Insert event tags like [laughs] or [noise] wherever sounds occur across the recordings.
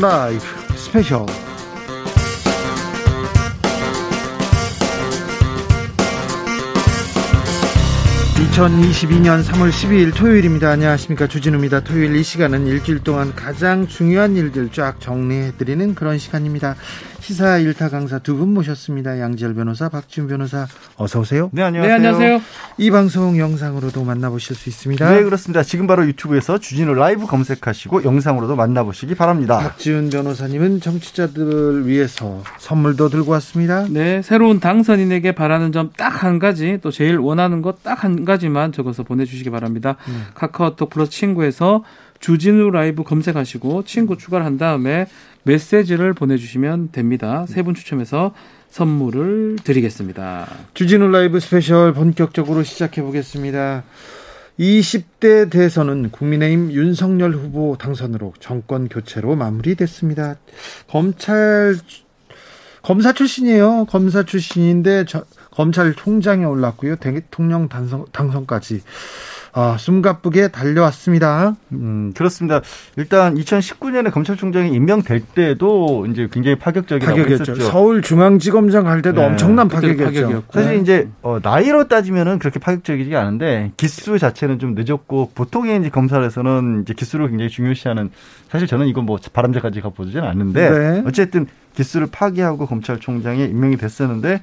라이브 스페셜 2022년 3월 12일 토요일입니다. 안녕하십니까. 주진우입니다. 토요일 이 시간은 일주일 동안 가장 중요한 일들 쫙 정리해드리는 그런 시간입니다. 시사 일타 강사 두 분 모셨습니다. 양지열 변호사, 박지훈 변호사, 어서 오세요. 네, 안녕하세요. 네, 안녕하세요. 이 방송 영상으로도 만나보실 수 있습니다. 네, 그렇습니다. 지금 바로 유튜브에서 주진우 라이브 검색하시고 영상으로도 만나보시기 바랍니다. 박지훈 변호사님은 정치자들을 위해서 선물도 들고 왔습니다. 네, 새로운 당선인에게 바라는 점 딱 한 가지, 또 제일 원하는 것 딱 한 가지만 적어서 보내주시기 바랍니다. 음. 카카오톡 플러스 친구에서 주진우 라이브 검색하시고 친구 추가를 한 다음에 메시지를 보내주시면 됩니다. 세 분 추첨해서 선물을 드리겠습니다. 주진우 라이브 스페셜 본격적으로 시작해 보겠습니다. 20대 대선은 국민의힘 윤석열 후보 당선으로 정권 교체로 마무리됐습니다. 검찰 검사 출신이에요. 검사 출신인데 저, 검찰총장에 올랐고요. 대통령 당선, 당선까지 아, 숨가쁘게 달려왔습니다. 음, 그렇습니다. 일단 2019년에 검찰총장이 임명될 때도 이제 굉장히 파격적이라고 파격이었죠. 했었죠. 서울중앙지검장 갈 때도 네. 엄청난 파격이었죠. 파격이었고. 사실 이제 어, 나이로 따지면은 그렇게 파격적이지 않은데 기수 자체는 좀 늦었고 보통의 이제 검찰에서는 이제 기수를 굉장히 중요시하는 사실 저는 이건 뭐 바람직까지 가보지는 않는데 네. 어쨌든 기수를 파기하고 검찰총장에 임명이 됐었는데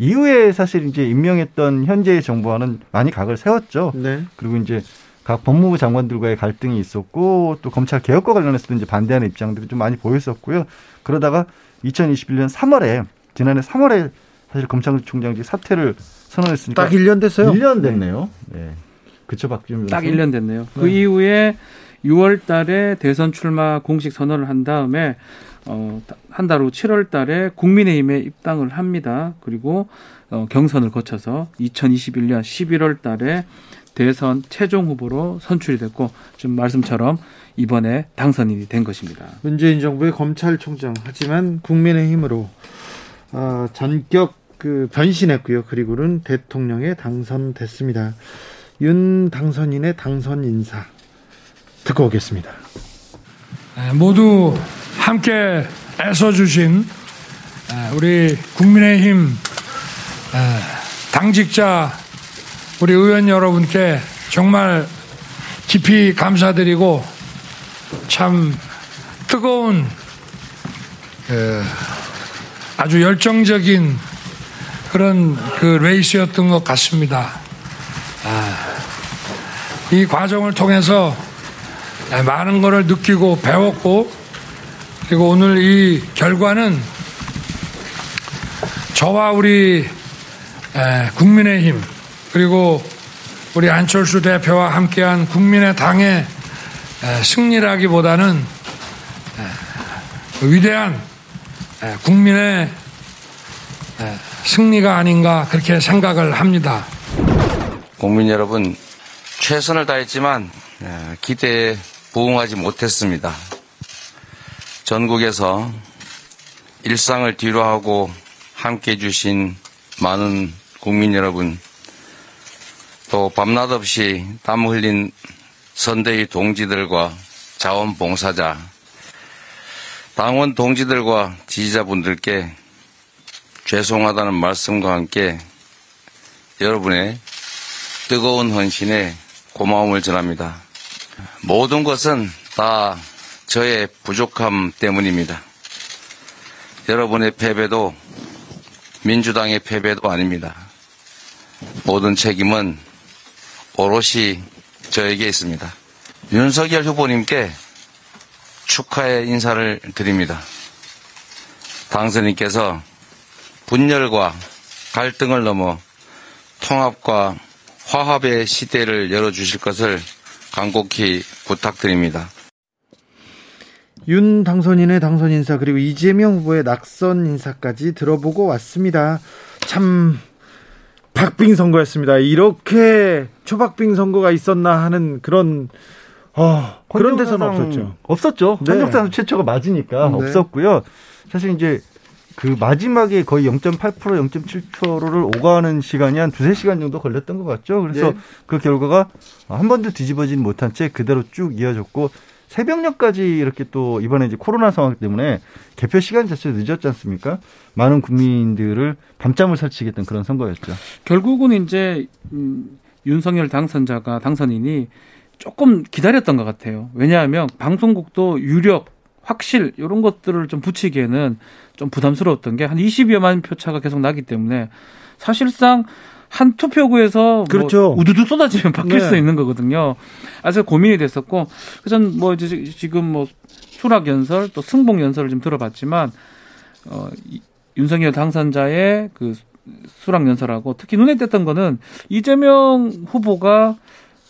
이후에 사실 이제 임명했던 현재의 정부와는 많이 각을 세웠죠. 네. 그리고 이제 각 법무부 장관들과의 갈등이 있었고 또 검찰 개혁과 관련해서도 이제 반대하는 입장들이 좀 많이 보였었고요. 그러다가 2021년 3월에 지난해 3월에 사실 검찰총장직 사퇴를 선언했으니까 딱 1년 됐어요. 1년 됐네요. 네. 그쵸 박지훈 딱 변호사님? 1년 됐네요. 그 네. 이후에 6월 달에 대선 출마 공식 선언을 한 다음에 어, 한 달 후 7월 달에 국민의힘에 입당을 합니다. 그리고 어, 경선을 거쳐서 2021년 11월 달에 대선 최종 후보로 선출이 됐고 지금 말씀처럼 이번에 당선인이 된 것입니다. 문재인 정부의 검찰총장 하지만 국민의힘으로 어, 전격 그 변신했고요. 그리고는 대통령에 당선됐습니다. 윤 당선인의 당선 인사 듣고 오겠습니다. 에, 모두 함께 애써주신 에, 우리 국민의힘 에, 당직자 우리 의원 여러분께 정말 깊이 감사드리고 참 뜨거운 그 아주 열정적인 그런 그 레이스였던 것 같습니다. 아, 이 과정을 통해서 네, 많은 것을 느끼고 배웠고 그리고 오늘 이 결과는 저와 우리 에, 국민의힘 그리고 우리 안철수 대표와 함께한 국민의 당의 에, 승리라기보다는 에, 위대한 에, 국민의 에, 승리가 아닌가 그렇게 생각을 합니다. 국민 여러분 최선을 다했지만 에, 기대에 부응하지 못했습니다. 전국에서 일상을 뒤로하고 함께 해주신 많은 국민 여러분 또 밤낮 없이 땀 흘린 선대위 동지들과 자원봉사자 당원 동지들과 지지자분들께 죄송하다는 말씀과 함께 여러분의 뜨거운 헌신에 고마움을 전합니다. 모든 것은 다 저의 부족함 때문입니다. 여러분의 패배도 민주당의 패배도 아닙니다. 모든 책임은 오롯이 저에게 있습니다. 윤석열 후보님께 축하의 인사를 드립니다. 당선인께서 분열과 갈등을 넘어 통합과 화합의 시대를 열어주실 것을 간곡히 부탁드립니다. 윤 당선인의 당선 인사 그리고 이재명 후보의 낙선 인사까지 들어보고 왔습니다. 참 박빙 선거였습니다. 이렇게 초박빙 선거가 있었나 하는 그런 어, 그런 데서는 없었죠. 없었죠. 네. 헌정사상 최초가 맞으니까 네. 없었고요. 사실 이제 그 마지막에 거의 0.8% 0.7%를 오가는 시간이 한 두세 시간 정도 걸렸던 것 같죠. 그래서 네. 그 결과가 한 번도 뒤집어지지 못한 채 그대로 쭉 이어졌고 새벽녘까지 이렇게 또 이번에 이제 코로나 상황 때문에 개표 시간 자체가 늦었지 않습니까? 많은 국민들을 밤잠을 설치겠던 그런 선거였죠. 결국은 이제 음, 윤석열 당선자가 당선인이 조금 기다렸던 것 같아요. 왜냐하면 방송국도 유력, 확실 이런 것들을 좀 붙이기에는 좀 부담스러웠던 게 한 20여만 표 차가 계속 나기 때문에 사실상 한 투표구에서 그렇죠. 뭐 우두둑 쏟아지면 바뀔 네. 수 있는 거거든요. 그래서 고민이 됐었고 그래서 뭐 이제 지금 뭐 수락 연설 또 승복 연설을 좀 들어봤지만 어 이- 윤석열 당선자의 그 수락 연설하고 특히 눈에 띄었던 거는 이재명 후보가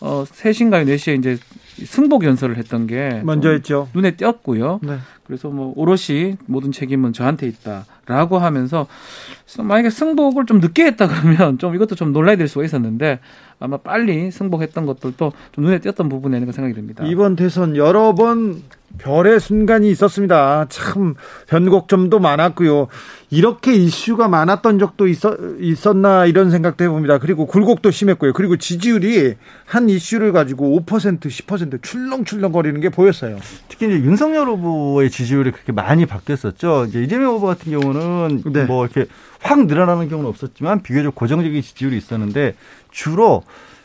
어 3시인가요 4시에 이제 승복 연설을 했던 게 먼저 좀 했죠. 눈에 띄었고요. 네. 그래서 뭐 오롯이 모든 책임은 저한테 있다라고 하면서 만약에 승복을 좀 늦게 했다 그러면 좀 이것도 좀 논란이 될 수가 있었는데 아마 빨리 승복했던 것들도 좀 눈에 띄었던 부분이 아닌가 생각이 듭니다. 이번 대선 여러 번 별의 순간이 있었습니다. 참 변곡점도 많았고요. 이렇게 이슈가 많았던 적도 있었, 있었나 이런 생각도 해봅니다. 그리고 굴곡도 심했고요. 그리고 지지율이 한 이슈를 가지고 5% 10% 출렁출렁 거리는 게 보였어요. 특히 이제 윤석열 후보의 지지율이 그렇게 많이 바뀌었었죠. 이제 이재명 후보 같은 경우는 네. 뭐 이렇게 확 늘어나는 경우는 없었지만 비교적 고정적인 지지율이 있었는데 주로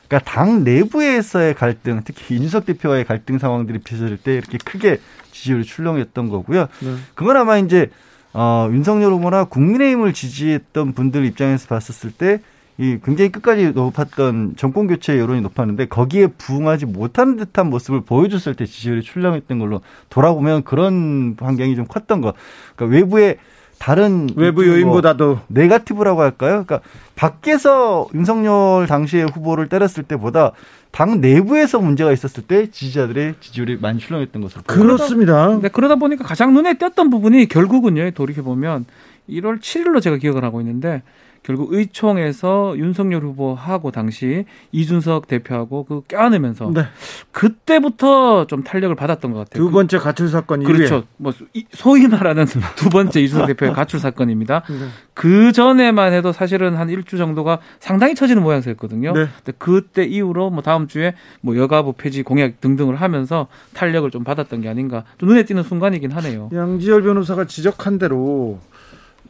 그러니까 당 내부에서의 갈등, 특히 이준석 대표와의 갈등 상황들이 빚어질 때 이렇게 크게 지지율이 출렁했던 거고요. 네. 그건 아마 이제 어, 윤석열 후보나 국민의힘을 지지했던 분들 입장에서 봤었을 때 이 굉장히 끝까지 높았던 정권 교체 여론이 높았는데 거기에 부응하지 못하는 듯한 모습을 보여줬을 때 지지율이 출렁했던 걸로 돌아보면 그런 환경이 좀 컸던 거. 그러니까 외부의 다른 외부 뭐 요인보다도 네가티브라고 할까요? 그러니까 밖에서 윤석열 당시의 후보를 때렸을 때보다 당 내부에서 문제가 있었을 때 지지자들의 지지율이 많이 출렁했던 것으로. 그렇습니다. 근데 그러다 보니까 가장 눈에 띄었던 부분이 결국은요, 돌이켜 보면 1월 7일로 제가 기억을 하고 있는데 결국 의총에서 윤석열 후보하고 당시 이준석 대표하고 그 껴안으면서 네. 그때부터 좀 탄력을 받았던 것 같아요. 두 번째 가출 사건 그, 이후에 그렇죠. 뭐 이- 소위 말하는 [laughs] 두 번째 이준석 대표의 가출 사건입니다. 네. 그 전에만 해도 사실은 한 일주 정도가 상당히 처지는 모양새였거든요. 네. 근데 그때 이후로 뭐 다음 주에 뭐 여가부 폐지 공약 등등을 하면서 탄력을 좀 받았던 게 아닌가 좀 눈에 띄는 순간이긴 하네요. 양지열 변호사가 지적한 대로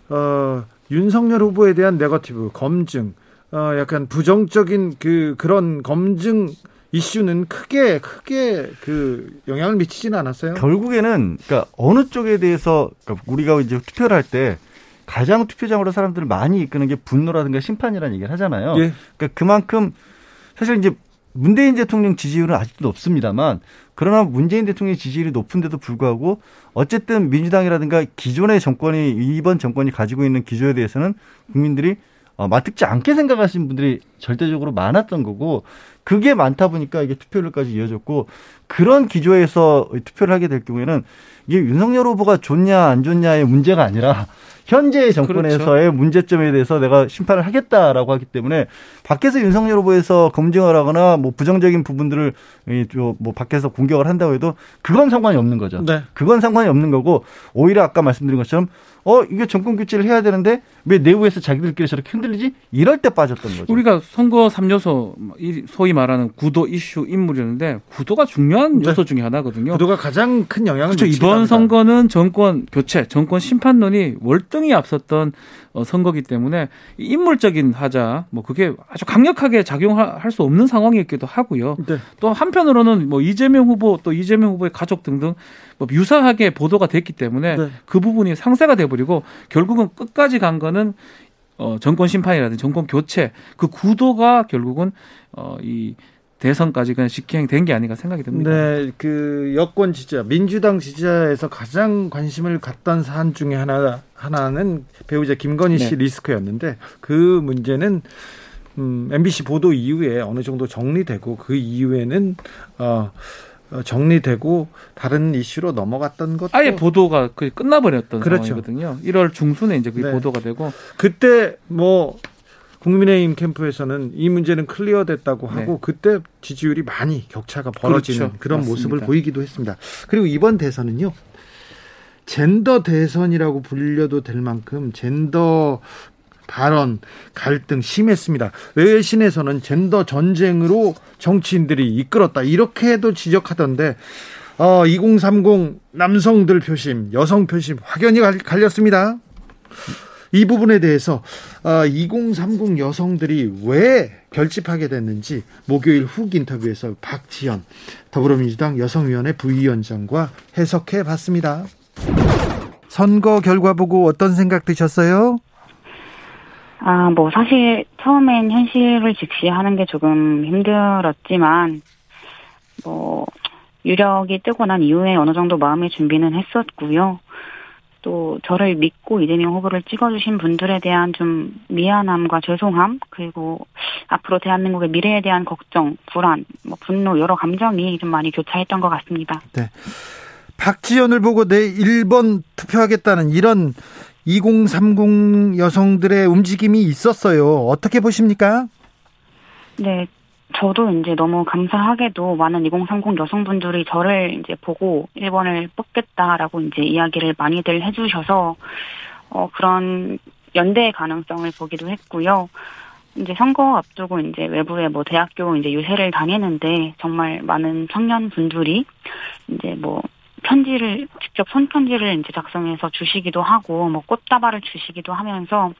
어, 윤석열 후보에 대한 네거티브 검증, 어, 약간 부정적인 그 그런 검증 이슈는 크게 크게 그 영향을 미치지는 않았어요. 결국에는 그러니까 어느 쪽에 대해서 그러니까 우리가 이제 투표를 할 때 가장 투표장으로 사람들을 많이 이끄는 게 분노라든가 심판이라는 얘기를 하잖아요. 예. 그러니까 그만큼 사실 이제 문재인 대통령 지지율은 아직도 높습니다만 그러나 문재인 대통령 지지율이 높은데도 불구하고 어쨌든 민주당이라든가 기존의 정권이 이번 정권이 가지고 있는 기조에 대해서는 국민들이 어, 맞듣지 않게 생각하시는 분들이 절대적으로 많았던 거고 그게 많다 보니까 이게 투표율까지 이어졌고 그런 기조에서 투표를 하게 될 경우에는 이게 윤석열 후보가 좋냐 안 좋냐의 문제가 아니라 현재 정권에서의 문제점에 대해서 내가 심판을 하겠다라고 하기 때문에 밖에서 윤석열 후보에서 검증을 하거나 뭐 부정적인 부분들을 이좀뭐 밖에서 공격을 한다고 해도 그건 상관이 없는 거죠. 네. 그건 상관이 없는 거고 오히려 아까 말씀드린 것처럼 어 이게 정권 교체를 해야 되는데 왜 내부에서 자기들끼리 저렇게 흔들리지? 이럴 때 빠졌던 거죠. 우리가 선거 3요소 소위 말하는 구도 이슈 인물이었는데 구도가 중요한 네. 요소 중에 하나거든요. 구도가 가장 큰 영향을 그렇죠. 이번. 선거는 정권 교체, 정권 심판론이 월등히 앞섰던 어, 선거기 때문에 이 인물적인 하자, 뭐 그게 아주 강력하게 작용할 수 없는 상황이었기도 하고요. 네. 또 한편으로는 뭐 이재명 후보 또 이재명 후보의 가족 등등 뭐 유사하게 보도가 됐기 때문에 네. 그 부분이 상쇄가 돼버리고 결국은 끝까지 간 거는 어, 정권 심판이라든지 정권 교체 그 구도가 결국은 어, 이 대선까지 그냥 직행된 게 아닌가 생각이 듭니다. 네, 그 여권 지지자, 민주당 지지자에서 가장 관심을 갖던 사안 중에 하나 하나는 배우자 김건희 씨 네. 리스크였는데 그 문제는 음, MBC 보도 이후에 어느 정도 정리되고 그 이후에는 어, 어, 정리되고 다른 이슈로 넘어갔던 것도 아예 보도가 거의 끝나버렸던 그렇죠. 상황이거든요. 1월 중순에 이제 그게 네. 보도가 되고 그때 뭐 국민의힘 캠프에서는 이 문제는 클리어됐다고 네. 하고 그때 지지율이 많이 격차가 벌어지는 그렇죠. 그런 맞습니다. 모습을 보이기도 했습니다. 그리고 이번 대선은요. 젠더 대선이라고 불려도 될 만큼 젠더 발언 갈등 심했습니다. 외신에서는 젠더 전쟁으로 정치인들이 이끌었다 이렇게도 지적하던데 어, 2030 남성들 표심, 여성 표심 확연히 갈렸습니다. 이 부분에 대해서 2030 어, 여성들이 왜 결집하게 됐는지 목요일 훅 인터뷰에서 박지연 더불어민주당 여성위원회 부위원장과 해석해 봤습니다. 선거 결과 보고 어떤 생각 드셨어요? 아, 뭐 사실 처음엔 현실을 직시하는 게 조금 힘들었지만 뭐 유력이 뜨고 난 이후에 어느 정도 마음의 준비는 했었고요. 또 저를 믿고 이재명 후보를 찍어주신 분들에 대한 좀 미안함과 죄송함 그리고 앞으로 대한민국의 미래에 대한 걱정, 불안, 뭐 분노 여러 감정이 좀 많이 교차했던 것 같습니다. 네. 박지연을 보고 내 1번 투표하겠다는 이런 2030 여성들의 움직임이 있었어요. 어떻게 보십니까? 네, 저도 이제 너무 감사하게도 많은 2030 여성분들이 저를 이제 보고 1번을 뽑겠다라고 이제 이야기를 많이들 해주셔서 어 그런 연대의 가능성을 보기도 했고요. 이제 선거 앞두고 이제 외부에 뭐 대학교 이제 유세를 다니는데 정말 많은 청년 분들이 이제 뭐 편지를 직접 손편지를 이제 작성해서 주시기도 하고 뭐 꽃다발을 주시기도 하면서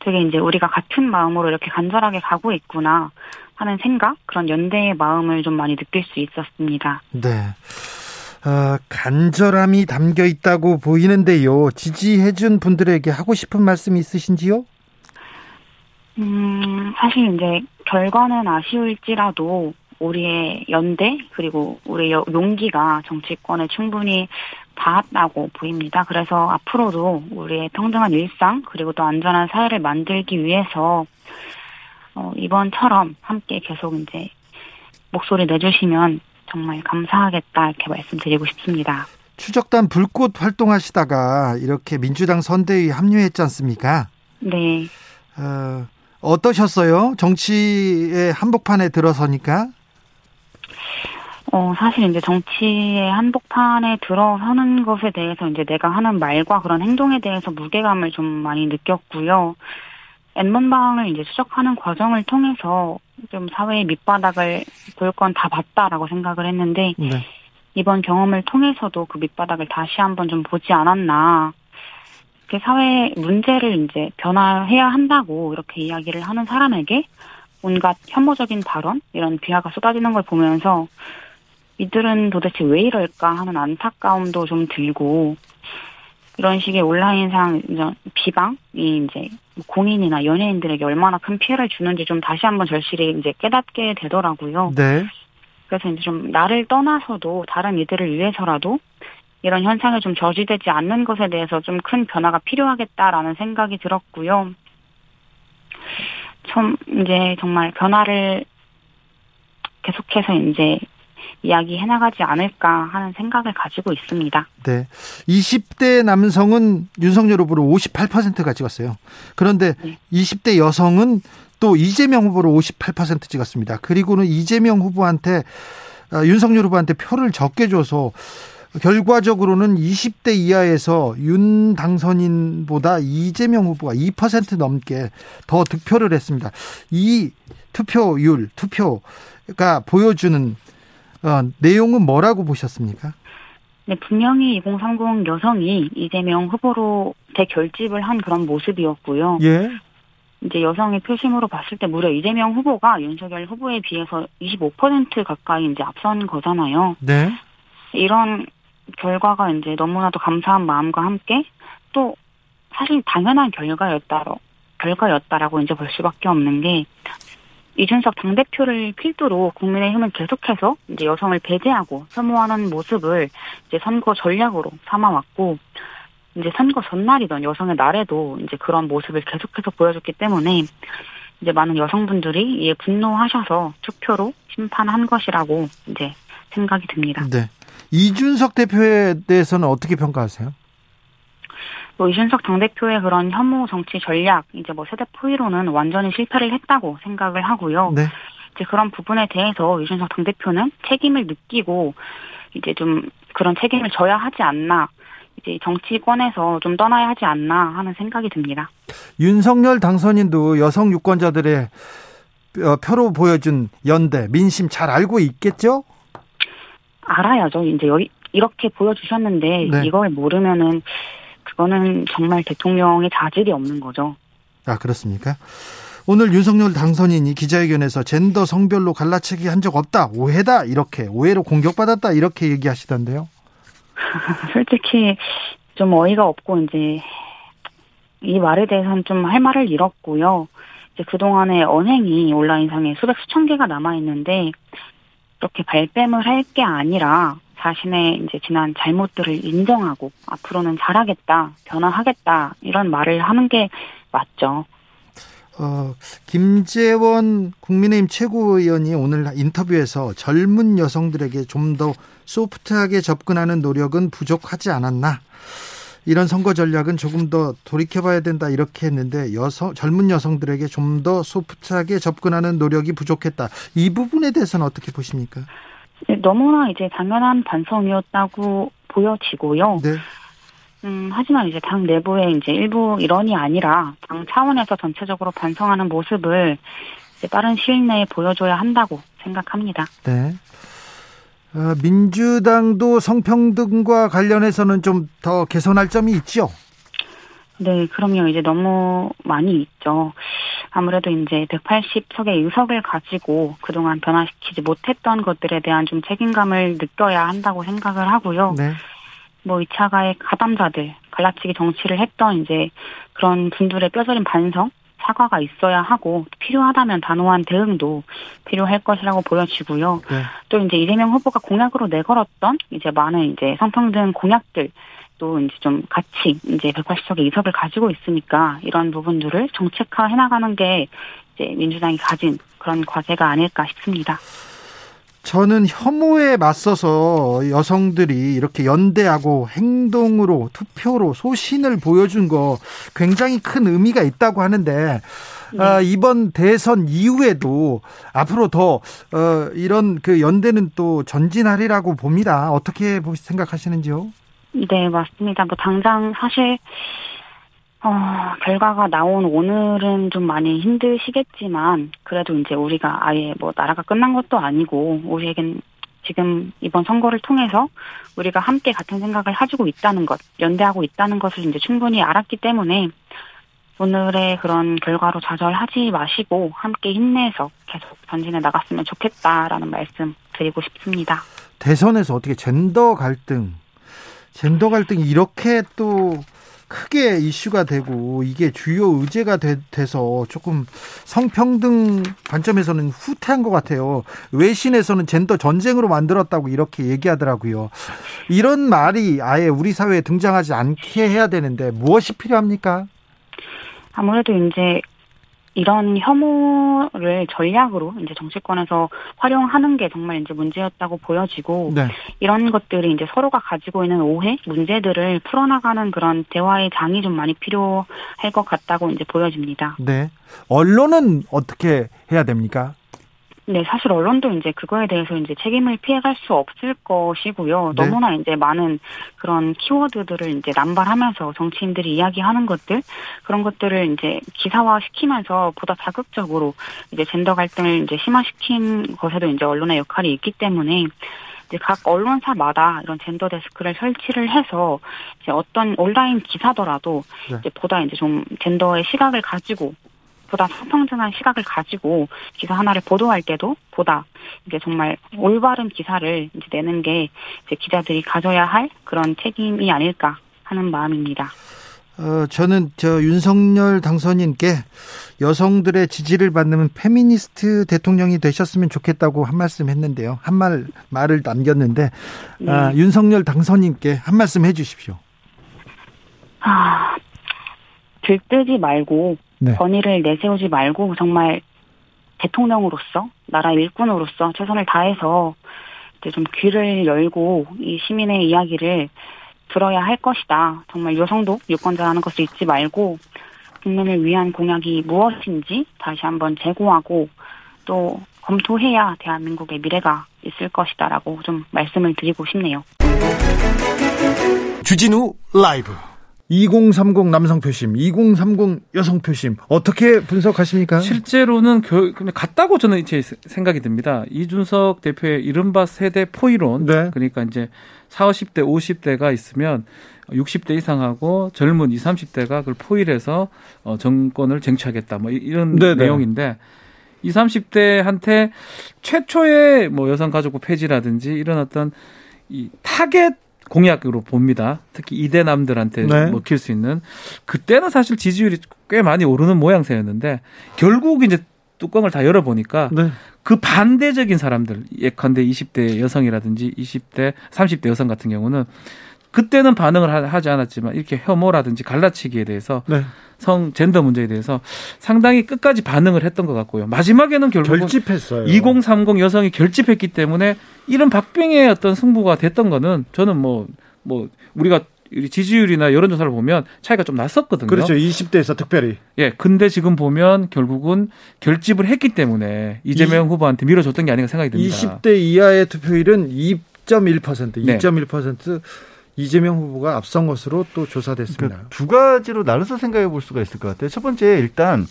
되게 이제 우리가 같은 마음으로 이렇게 간절하게 가고 있구나 하는 생각, 그런 연대의 마음을 좀 많이 느낄 수 있었습니다. 네. 어, 간절함이 담겨 있다고 보이는데요. 지지해준 분들에게 하고 싶은 말씀 있으신지요? 음, 사실 이제 결과는 아쉬울지라도 우리의 연대 그리고 우리의 용기가 정치권에 충분히 닿았다고 보입니다. 그래서 앞으로도 우리의 평등한 일상 그리고 또 안전한 사회를 만들기 위해서 어, 이번처럼 함께 계속 이제 목소리 내주시면 정말 감사하겠다 이렇게 말씀드리고 싶습니다. 추적단 불꽃 활동하시다가 이렇게 민주당 선대위 합류했지 않습니까? 네. 어, 어떠셨어요? 정치의 한복판에 들어서니까? 어, 사실 이제 정치의 한복판에 들어서는 것에 대해서 이제 내가 하는 말과 그런 행동에 대해서 무게감을 좀 많이 느꼈고요. 엠번방을 이제 추적하는 과정을 통해서 좀 사회의 밑바닥을 볼 건 다 봤다라고 생각을 했는데, 네. 이번 경험을 통해서도 그 밑바닥을 다시 한번 좀 보지 않았나. 그 사회 문제를 이제 변화해야 한다고 이렇게 이야기를 하는 사람에게 온갖 혐오적인 발언, 이런 비하가 쏟아지는 걸 보면서 이들은 도대체 왜 이럴까 하는 안타까움도 좀 들고 이런 식의 온라인상 비방이 이제 공인이나 연예인들에게 얼마나 큰 피해를 주는지 좀 다시 한번 절실히 이제 깨닫게 되더라고요. 네. 그래서 이제 좀 나를 떠나서도 다른 이들을 위해서라도 이런 현상에 좀 저지되지 않는 것에 대해서 좀 큰 변화가 필요하겠다라는 생각이 들었고요. 좀 이제 정말 변화를 계속해서 이제 이야기해 나가지 않을까 하는 생각을 가지고 있습니다. 네. 20대 남성은 윤석열 후보를 58%가 찍었어요. 그런데 네. 20대 여성은 또 이재명 후보를 58% 찍었습니다. 그리고는 이재명 후보한테 어, 윤석열 후보한테 표를 적게 줘서 결과적으로는 20대 이하에서 윤 당선인보다 이재명 후보가 2% 넘게 더 득표를 했습니다. 이 투표율, 투표가 보여주는 어, 내용은 뭐라고 보셨습니까? 네, 분명히 2030 여성이 이재명 후보로 대결집을 한 그런 모습이었고요. 예. 이제 여성의 표심으로 봤을 때 무려 이재명 후보가 윤석열 후보에 비해서 25% 가까이 이제 앞선 거잖아요. 네. 이런 결과가 이제 너무나도 감사한 마음과 함께 또 사실 당연한 결과였다로 결과였다라고 이제 볼 수밖에 없는 게 이준석 당대표를 필두로 국민의힘은 계속해서 이제 여성을 배제하고 혐오하는 모습을 이제 선거 전략으로 삼아왔고 이제 선거 전날이던 여성의 날에도 이제 그런 모습을 계속해서 보여줬기 때문에 이제 많은 여성분들이 이에 분노하셔서 투표로 심판한 것이라고 이제 생각이 듭니다. 네. 이준석 대표에 대해서는 어떻게 평가하세요? 뭐 이준석 당대표의 그런 혐오 정치 전략, 이제 뭐 세대 포위로는 완전히 실패를 했다고 생각을 하고요. 네. 이제 그런 부분에 대해서 이준석 당대표는 책임을 느끼고 이제 좀 그런 책임을 져야 하지 않나. 이제 정치권에서 좀 떠나야 하지 않나 하는 생각이 듭니다. 윤석열 당선인도 여성 유권자들의 어, 표로 보여준 연대, 민심 잘 알고 있겠죠? 알아야죠. 이제 여기 이렇게 보여주셨는데 네. 이걸 모르면은 그거는 정말 대통령의 자질이 없는 거죠. 아, 그렇습니까? 오늘 윤석열 당선인이 기자회견에서 젠더 성별로 갈라치기 한 적 없다. 오해다. 이렇게 오해로 공격받았다. 이렇게 얘기하시던데요. [laughs] 솔직히 좀 어이가 없고 이제 이 말에 대해서는 좀 할 말을 잃었고요. 이제 그동안의 언행이 온라인상에 수백 수천 개가 남아 있는데 이렇게 발뺌을 할 게 아니라 자신의 이제 지난 잘못들을 인정하고 앞으로는 잘하겠다, 변화하겠다 이런 말을 하는 게 맞죠. 어, 김재원 국민의힘 최고위원이 오늘 인터뷰에서 젊은 여성들에게 좀 더 소프트하게 접근하는 노력은 부족하지 않았나? 이런 선거 전략은 조금 더 돌이켜봐야 된다 이렇게 했는데 여성 젊은 여성들에게 좀 더 소프트하게 접근하는 노력이 부족했다. 이 부분에 대해서는 어떻게 보십니까? 너무나 이제 당연한 반성이었다고 보여지고요. 네, 음, 하지만 이제 당 내부의 이제 일부 일원이 아니라 당 차원에서 전체적으로 반성하는 모습을 빠른 시일 내에 보여줘야 한다고 생각합니다. 네. 어, 민주당도 성평등과 관련해서는 좀 더 개선할 점이 있죠. 네, 그럼요. 이제 너무 많이 있죠. 아무래도 이제 180석의 의석을 가지고 그동안 변화시키지 못했던 것들에 대한 좀 책임감을 느껴야 한다고 생각을 하고요. 네. 뭐 2차 가의 가담자들, 갈라치기 정치를 했던 이제 그런 분들의 뼈저린 반성, 사과가 있어야 하고 필요하다면 단호한 대응도 필요할 것이라고 보여지고요. 네. 또 이제 이재명 후보가 공약으로 내걸었던 이제 많은 이제 성평등 공약들 또 이제 좀 같이 이제 180석의 의석을 가지고 있으니까 이런 부분들을 정책화 해 나가는 게 이제 민주당이 가진 그런 과제가 아닐까 싶습니다. 저는 혐오에 맞서서 여성들이 이렇게 연대하고 행동으로 투표로 소신을 보여준 거 굉장히 큰 의미가 있다고 하는데 아, 이번 대선 이후에도 앞으로 더 어, 이런 그 연대는 또 전진하리라고 봅니다. 어떻게 보- 생각하시는지요? 네, 맞습니다. 뭐 당장 사실 어, 결과가 나온 오늘은 좀 많이 힘드시겠지만 그래도 이제 우리가 아예 뭐 나라가 끝난 것도 아니고 우리에겐 지금 이번 선거를 통해서 우리가 함께 같은 생각을 가지고 있다는 것, 연대하고 있다는 것을 이제 충분히 알았기 때문에 오늘의 그런 결과로 좌절하지 마시고 함께 힘내서 계속 전진해 나갔으면 좋겠다라는 말씀 드리고 싶습니다. 대선에서 어떻게 젠더 갈등, 젠더 갈등이 이렇게 또 크게 이슈가 되고 이게 주요 의제가 돼, 서 조금 성평등 관점에서는 후퇴한 것 같아요. 외신에서는 젠더 전쟁으로 만들었다고 이렇게 얘기하더라고요. 이런 말이 아예 우리 사회에 등장하지 않게 해야 되는데 무엇이 필요합니까? 아무래도 이제 이런 혐오를 전략으로 이제 정치권에서 활용하는 게 정말 이제 문제였다고 보여지고 네. 이런 것들이 이제 서로가 가지고 있는 오해, 문제들을 풀어나가는 그런 대화의 장이 좀 많이 필요할 것 같다고 이제 보여집니다. 네. 언론은 어떻게 해야 됩니까? 네, 사실 언론도 이제 그거에 대해서 이제 책임을 피해갈 수 없을 것이고요. 네. 너무나 이제 많은 그런 키워드들을 이제 남발하면서 정치인들이 이야기하는 것들 그런 것들을 이제 기사화 시키면서 보다 자극적으로 이제 젠더 갈등을 이제 심화시킨 것에도 이제 언론의 역할이 있기 때문에 이제 각 언론사마다 이런 젠더 데스크를 설치를 해서 이제 어떤 온라인 기사더라도 네. 이제 보다 이제 좀 젠더의 시각을 가지고 보다 성평등한 시각을 가지고 기사 하나를 보도할 때도 보다 이제 정말 올바른 기사를 이제 내는 게 이제 기자들이 가져야 할 그런 책임이 아닐까 하는 마음입니다. 어, 저는 저 윤석열 당선인께 여성들의 지지를 받는 페미니스트 대통령이 되셨으면 좋겠다고 한 말씀 했는데요. 한 말, 말을 남겼는데, 아, 네. 윤석열 당선인께 한 말씀 해 주십시오. 아, 들뜨지 말고 네. 권위를 내세우지 말고 정말 대통령으로서 나라 일꾼으로서 최선을 다해서 이제 좀 귀를 열고 이 시민의 이야기를 들어야 할 것이다. 정말 여성도 유권자라는 것을 잊지 말고 국민을 위한 공약이 무엇인지 다시 한번 재고하고 또 검토해야 대한민국의 미래가 있을 것이다라고 좀 말씀을 드리고 싶네요. 주진우 라이브 2030 남성 표심, 2030 여성 표심 어떻게 분석하십니까? 실제로는 교, 같다고 저는 이제 생각이 듭니다. 이준석 대표의 이른바 세대 포위론, 네. 그러니까 이제 40, 50대, 50대가 있으면 60대 이상하고 젊은 20, 30대가 그걸 포위를 해서 어, 정권을 쟁취하겠다. 뭐 이런 네네. 내용인데 20, 30대한테 최초의 뭐 여성 가족부 폐지라든지 이런 어떤 이 타겟 공약으로 봅니다. 특히 이대남들한테 네. 먹힐 수 있는 그때는 사실 지지율이 꽤 많이 오르는 모양새였는데 결국 이제 뚜껑을 다 열어보니까 네. 그 반대적인 사람들 예컨대 20대 여성이라든지 20대 30대 여성 같은 경우는 그때는 반응을 하- 하지 않았지만 이렇게 혐오라든지 갈라치기에 대해서 네. 성 젠더 문제에 대해서 상당히 끝까지 반응을 했던 것 같고요. 마지막에는 결국은 결집했어요. 2030 여성이 결집했기 때문에 이런 박빙의 어떤 승부가 됐던 거는 저는 뭐뭐 우리가 이 지지율이나 여론조사를 보면 차이가 좀 났었거든요. 그렇죠. 20대에서 특별히. 예, 근데 지금 보면 결국은 결집을 했기 때문에 이재명 후보한테 밀어줬던 게 아닌가 생각이 듭니다. 20대 이하의 투표율은 2.1%, 네. 2.1% 이재명 후보가 앞선 것으로 또 조사됐습니다. 그러니까 두 가지로 나눠서 생각해 볼 수가 있을 것 같아요. 첫 번째 일단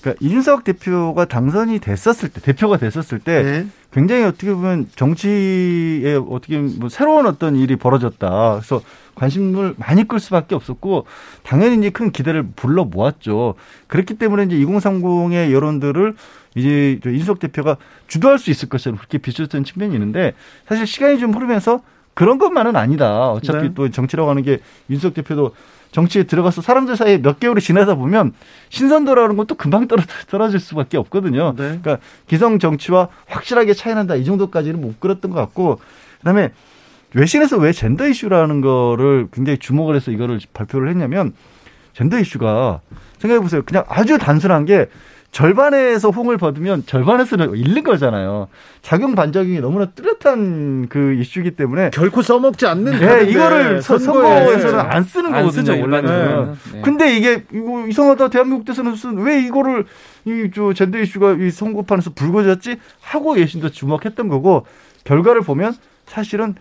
그러니까 이준석 대표가 당선이 됐었을 때 대표가 됐었을 때 네. 굉장히 어떻게 보면 정치에 어떻게 뭐 새로운 어떤 일이 벌어졌다. 그래서 관심을 많이 끌 수밖에 없었고 당연히 이제 큰 기대를 불러 모았죠. 그렇기 때문에 이제 2030의 여론들을 이제 저 이준석 대표가 주도할 수 있을 것처럼 그렇게 비춰졌던 측면이 있는데 사실 시간이 좀 흐르면서 그런 것만은 아니다. 어차피 네. 또 정치라고 하는 게 윤석 대표도 정치에 들어가서 사람들 사이에 몇 개월이 지나다 보면 신선도라는 것도 금방 떨어, 떨어질 수밖에 없거든요. 네. 그러니까 기성 정치와 확실하게 차이 난다 이 정도까지는 못 그렸던 것 같고 그다음에 외신에서 왜 젠더 이슈라는 거를 굉장히 주목을 해서 이거를 발표를 했냐면 젠더 이슈가 생각해 보세요. 그냥 아주 단순한 게 절반에서 홍을 받으면 절반에서는 잃는 거잖아요. 작용 반작용이 너무나 뚜렷한 그 이슈이기 때문에 결코 써먹지 않는 네, 이거를 선거에 선거에서는 안 쓰는 안 거거든요, 쓰죠, 원래는. 일반적으로는. 네. 근데 이게 이거 이상하다 대한민국 대선에서 쓴- 왜 이거를 이저 젠더 이슈가 이 선거판에서 불거졌지 하고 예신도 주목했던 거고 결과를 보면 사실은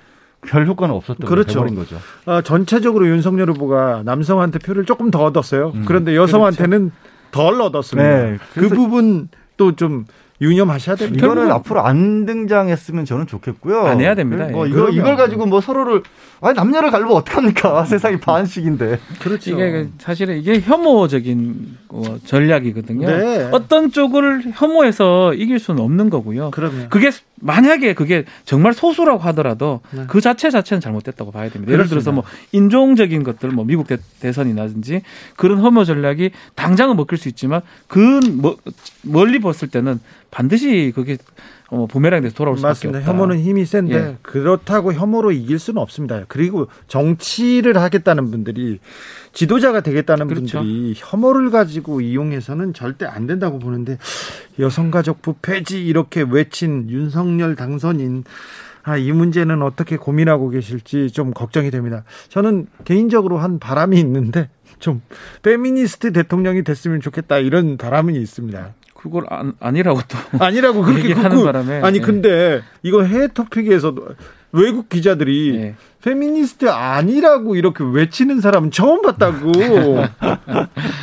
별 효과는 없었던 그렇죠. 거죠. 어, 전체적으로 윤석열 후보가 남성한테 표를 조금 더 얻었어요. 음. 그런데 여성한테는 덜 얻었습니다. 네, 그 부분 또좀 유념하셔야 됩니다. 이거는 앞으로 안 등장했으면 저는 좋겠고요. 안 해야 됩니다. 뭐 예. 이거. 이걸 가지고 뭐 서로를 아니 남녀를 갈면 어떡합니까? [laughs] 세상이 반씩인데. 그렇죠. 이게 그 사실은 이게 혐오적인 어, 전략이거든요. 네. 어떤 쪽을 혐오해서 이길 수는 없는 거고요. 그럼요. 그게 만약에 그게 정말 소수라고 하더라도 네. 그 자체 자체는 잘못됐다고 봐야 됩니다. 예를 들어서 뭐 그렇습니다. 인종적인 것들, 뭐 미국 대, 대선이라든지 그런 혐오 전략이 당장은 먹힐 수 있지만 그 뭐- 멀리 봤을 때는 반드시 그게 어, 부메랑이 돼서 돌아올 수밖에 맞습니다. 없다. 혐오는 힘이 센데 예. 그렇다고 혐오로 이길 수는 없습니다. 그리고 정치를 하겠다는 분들이 지도자가 되겠다는 그렇죠. 분들이 혐오를 가지고 이용해서는 절대 안 된다고 보는데 여성가족부 폐지 이렇게 외친 윤석열 당선인 아, 이 문제는 어떻게 고민하고 계실지 좀 걱정이 됩니다. 저는 개인적으로 한 바람이 있는데 좀 페미니스트 대통령이 됐으면 좋겠다 이런 바람은 있습니다. 그걸 안, 아니라고 또 [laughs] 아니라고 그렇게 긋고- 바람에, 아니 예. 근데 이거 해외 토픽에서도 외국 기자들이 예. 페미니스트 아니라고 이렇게 외치는 사람은 처음 봤다고. [laughs]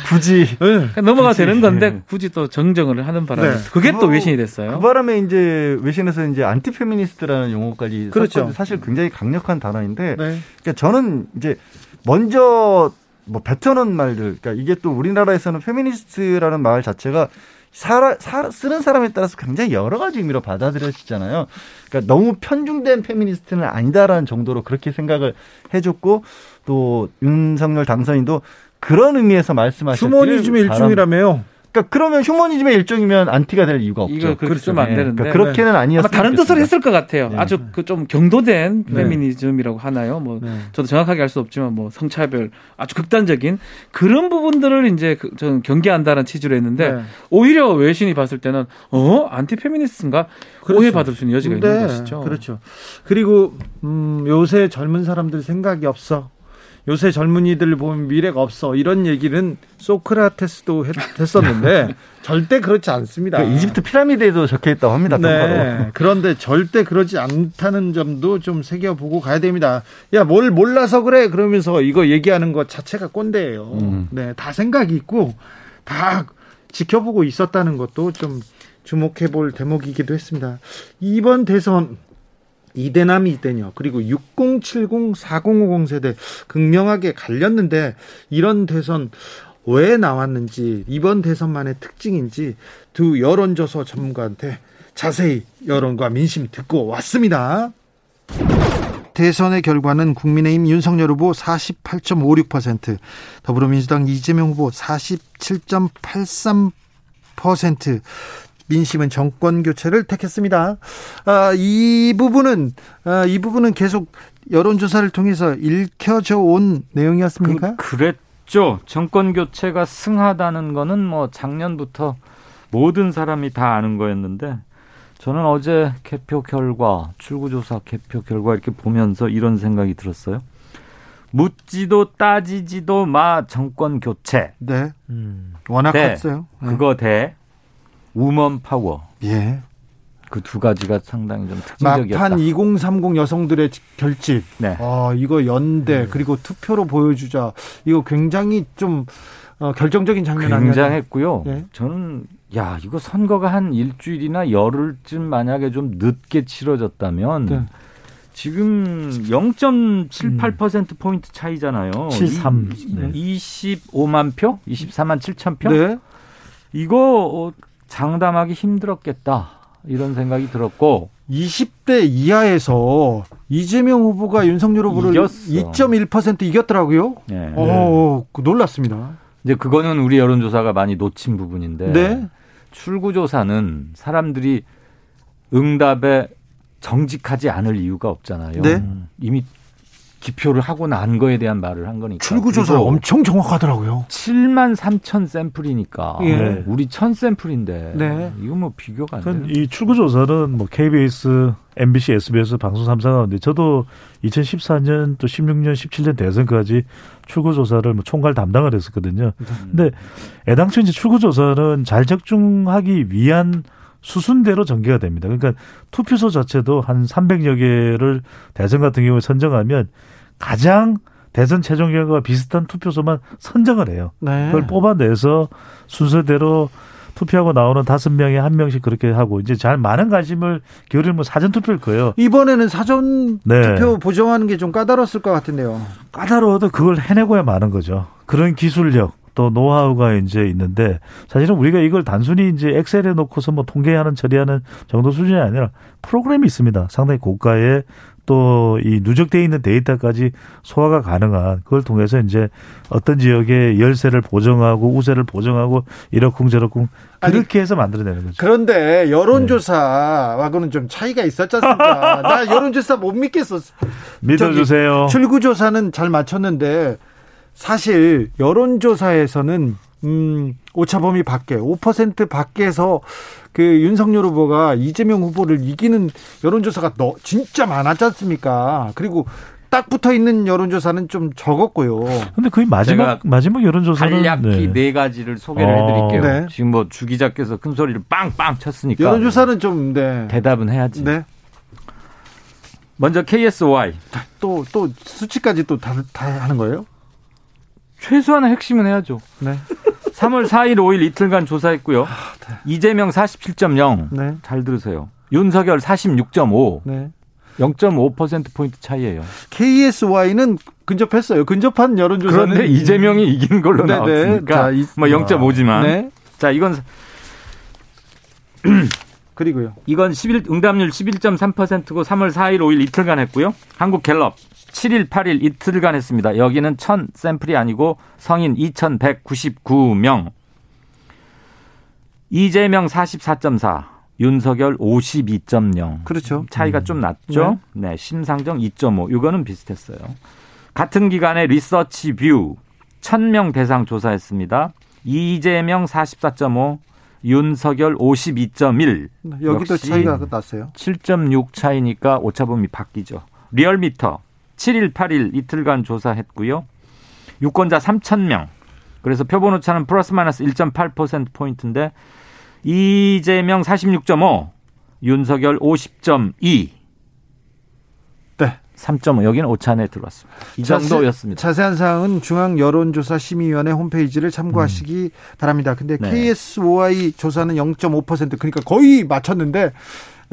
굳이 예. 그러니까 넘어가도 되는 건데 굳이 또 정정을 하는 바람에 네. 그게 또 그거- 외신이 됐어요. 그 바람에 이제 외신에서 이제 안티 페미니스트라는 용어까지 그렇죠. 사실 굉장히 강력한 단어인데 네. 그러니까 저는 이제 먼저 뭐 뱉어놓은 말들, 그러니까 이게 또 우리나라에서는 페미니스트라는 말 자체가 살아, 사- 쓰는 사람에 따라서 굉장히 여러 가지 의미로 받아들여지잖아요. 그러니까 너무 편중된 페미니스트는 아니다라는 정도로 그렇게 생각을 해줬고 또 윤석열 당선인도 그런 의미에서 말씀하셨기를 휴머니즘의 일종이라며요. 그러니까 그러면 휴머니즘의 일종이면 안티가 될 이유가 없죠. 이거 그렇게 그렇죠. 안 네, 되는데 그러니까 그렇게는 아니었으면 아마 다른 좋겠습니다. 했을 것 같아요. 네. 아주 그 좀 경도된 네. 페미니즘이라고 하나요? 뭐 네. 저도 정확하게 알 수 없지만 뭐 성차별 아주 극단적인 그런 부분들을 이제 그- 저는 경계한다는 취지로 했는데 네. 오히려 외신이 봤을 때는 어 안티 페미니스트인가 그렇죠. 오해받을 수 있는 여지가 있는 네, 것이죠. 그렇죠. 그리고 음, 요새 젊은 사람들 생각이 없어. 요새 젊은이들 보면 미래가 없어 이런 얘기는 소크라테스도 했, 었는데 [laughs] 절대 그렇지 않습니다. 그 이집트 피라미드에도 적혀 있다고 합니다. 네. 그런데 절대 그러지 않다는 점도 좀 새겨보고 가야 됩니다. 야, 뭘 몰라서 그래 그러면서 이거 얘기하는 것 자체가 꼰대예요. 음. 네, 다 생각이 있고 다 지켜보고 있었다는 것도 좀 주목해 볼 대목이기도 했습니다. 이번 대선 이대남 이대녀 그리고 6070 4050 세대 극명하게 갈렸는데 이런 대선 왜 나왔는지 이번 대선만의 특징인지 두 여론조사 전문가한테 자세히 여론과 민심 듣고 왔습니다. 대선의 결과는 국민의힘 윤석열 후보 48.56%, 더불어민주당 이재명 후보 47.83%, 민심은 정권 교체를 택했습니다. 아, 이 부분은 아, 이 부분은 계속 여론조사를 통해서 읽혀져 온 내용이었습니까? 그, 그랬죠. 정권 교체가 승하다는 거는 뭐 작년부터 모든 사람이 다 아는 거였는데 저는 어제 개표 결과, 출구조사 개표 결과 이렇게 보면서 이런 생각이 들었어요. 묻지도 따지지도 마 정권 교체. 네. 음. 워낙 대, 컸어요. 네. 그거 대 우먼 파워. 예. 그 두 가지가 상당히 좀 특징적이었다. 막판 2030 여성들의 결집. 네. 아, 이거 연대 음. 그리고 투표로 보여주자. 이거 굉장히 좀 어, 결정적인 장면 아니었나요? 굉장했고요. 네. 저는 야 이거 선거가 한 일주일이나 열흘쯤 만약에 좀 늦게 치러졌다면 네. 지금 0.78% 음. 포인트 차이잖아요. 73. 네. 25만 표? 24만 7천 표? 네. 이거 어, 장담하기 힘들었겠다. 이런 생각이 들었고 20대 이하에서 이재명 후보가 윤석열 후보를 이겼어. 2.1% 이겼더라고요. 네. 오, 네. 놀랐습니다. 이제 그거는 우리 여론조사가 많이 놓친 부분인데 네. 출구조사는 사람들이 응답에 정직하지 않을 이유가 없잖아요. 네. 이미 기표를 하고 난 거에 대한 말을 한 거니까. 출구조사 엄청 정확하더라고요. 7만 3천 샘플이니까. 예. 우리 1000 샘플인데. 네. 이거 뭐 비교가 안 돼요. 이 출구조사는 뭐 KBS, MBC, SBS 방송 3사가 하는데 저도 2014년 또 16년, 17년 대선까지 출구조사를 뭐 총괄 담당을 했었거든요. 근데 애당초 이제 출구조사는 잘 적중하기 위한 수순대로 전개가 됩니다. 그러니까 투표소 자체도 한 300여 개를 대선 같은 경우에 선정하면 가장 대선 최종 결과와 비슷한 투표소만 선정을 해요. 네. 그걸 뽑아내서 순서대로 투표하고 나오는 다섯 명에 한 명씩 그렇게 하고 이제 잘 많은 관심을 기울이면 사전 투표일 거예요. 이번에는 사전 네. 투표 보정하는 게 좀 까다로웠을 것 같은데요. 까다로워도 그걸 해내고야 마는 거죠. 그런 기술력 또 노하우가 이제 있는데 사실은 우리가 이걸 단순히 이제 엑셀에 놓고서 뭐 통계하는 처리하는 정도 수준이 아니라 프로그램이 있습니다. 상당히 고가의 또 이 누적돼 있는 데이터까지 소화가 가능한 그걸 통해서 이제 어떤 지역의 열세를 보정하고 우세를 보정하고 이렇쿵 저렇쿵 그렇게 해서 만들어내는 거죠. 그런데 여론조사하고는 좀 차이가 있었지 않습니까? [laughs] 나 여론조사 못 믿겠어. 믿어주세요. 출구조사는 잘 맞췄는데 사실 여론조사에서는 음, 오차범위 밖에 5% 밖에서 그 윤석열 후보가 이재명 후보를 이기는 여론조사가 너 진짜 많았지 않습니까? 그리고 딱 붙어 있는 여론조사는 좀 적었고요. 근데 거의 마지막 마지막 여론조사는 간략히 네. 네 가지를 소개를 어, 해드릴게요. 네. 지금 뭐 주 기자께서 큰 소리를 빵빵 쳤으니까 여론조사는 좀 네. 대답은 해야지. 네. 먼저 KSY 또또 또 수치까지 또 다 다 하는 거예요? 최소한의 핵심은 해야죠. 네. 3월 4일, 5일 이틀간 조사했고요. 아, 네. 이재명 47.0. 네. 잘 들으세요. 윤석열 46.5. 네. 0.5%포인트 차이예요. KSY는 근접했어요. 근접한 여론조사는. 그런데 이재명이 이기는 걸로 네네. 네. 나왔으니까 자, 이, 뭐 0.5지만. 네. 자, 이건 [clears throat] 그리고요. 이건 11 응답률 11.3%고 3월 4일, 5일 이틀간 했고요. 한국 갤럽 7일, 8일 이틀간 했습니다. 여기는 1000 샘플이 아니고 성인 2199명. 이재명 44.4, 윤석열 52.0. 그렇죠. 차이가 음. 좀 났죠. 네. 네, 심상정 2.5. 이거는 비슷했어요. 같은 기간에 리서치 뷰 1000명 대상 조사했습니다. 이재명 44.5, 윤석열 52.1. 여기도 차이가 났어요. 7.6 차이니까 오차범위 밖이죠. 리얼미터 7일, 8일 이틀간 조사했고요. 유권자 3천 명. 그래서 표본 오차는 플러스 마이너스 1.8% 포인트인데 이재명 46.5, 윤석열 50.2. 네. 3.5 여기는 오차 안에 들어왔습니다. 이 자세- 정도였습니다. 자세한 사항은 중앙 여론조사 심의위원회 홈페이지를 참고하시기 바랍니다. 근데 네. KSOI 조사는 0.5% 그러니까 거의 맞췄는데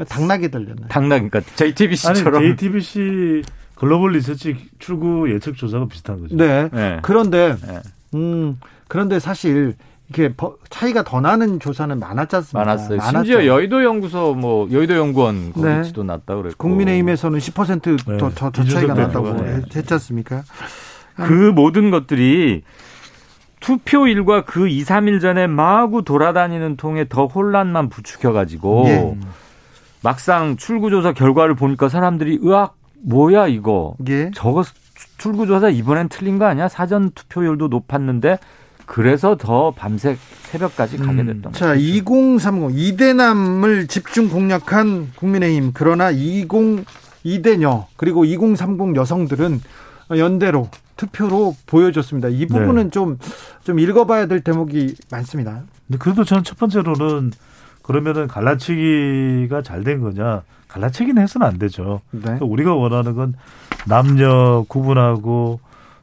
당나게 들렸네. 당나 그러니까 아니 JTBC처럼 JTBC 글로벌 리서치 출구 예측 조사가 비슷한 거죠. 네. 네. 그런데 네. 음 그런데 사실 이게 버- 차이가 더 나는 조사는 많았지 않습니까? 많았어요. 많았죠. 심지어 여의도 연구소 뭐 여의도 연구원 네. 거기도 났다 그랬고 국민의힘에서는 10%더 네. 더, 더 차이가 났다고 네. 했- 했지 않습니까? 그 모든 것들이 투표일과 그 2, 3일 전에 마구 돌아다니는 통에 더 혼란만 부추겨 가지고 예. 막상 출구조사 결과를 보니까 사람들이 으악 뭐야 이거 예. 저거 출구조사 이번엔 틀린 거 아니야 사전 투표율도 높았는데 그래서 더 밤새 새벽까지 가게 음. 됐던 거죠. 자, 2030 이대남을 집중 공략한 국민의힘 그러나 20 이대녀 그리고 2030 여성들은 연대로 투표로 보여줬습니다. 이 부분은 좀좀 읽어봐야 될 대목이 많습니다. 근데 그래도 저는 첫 번째로는 그러면은 갈라치기가 잘 된 거냐? 갈라치기는 해서는 안 되죠. 네. 그러니까 우리가 원하는 건 남녀 구분하고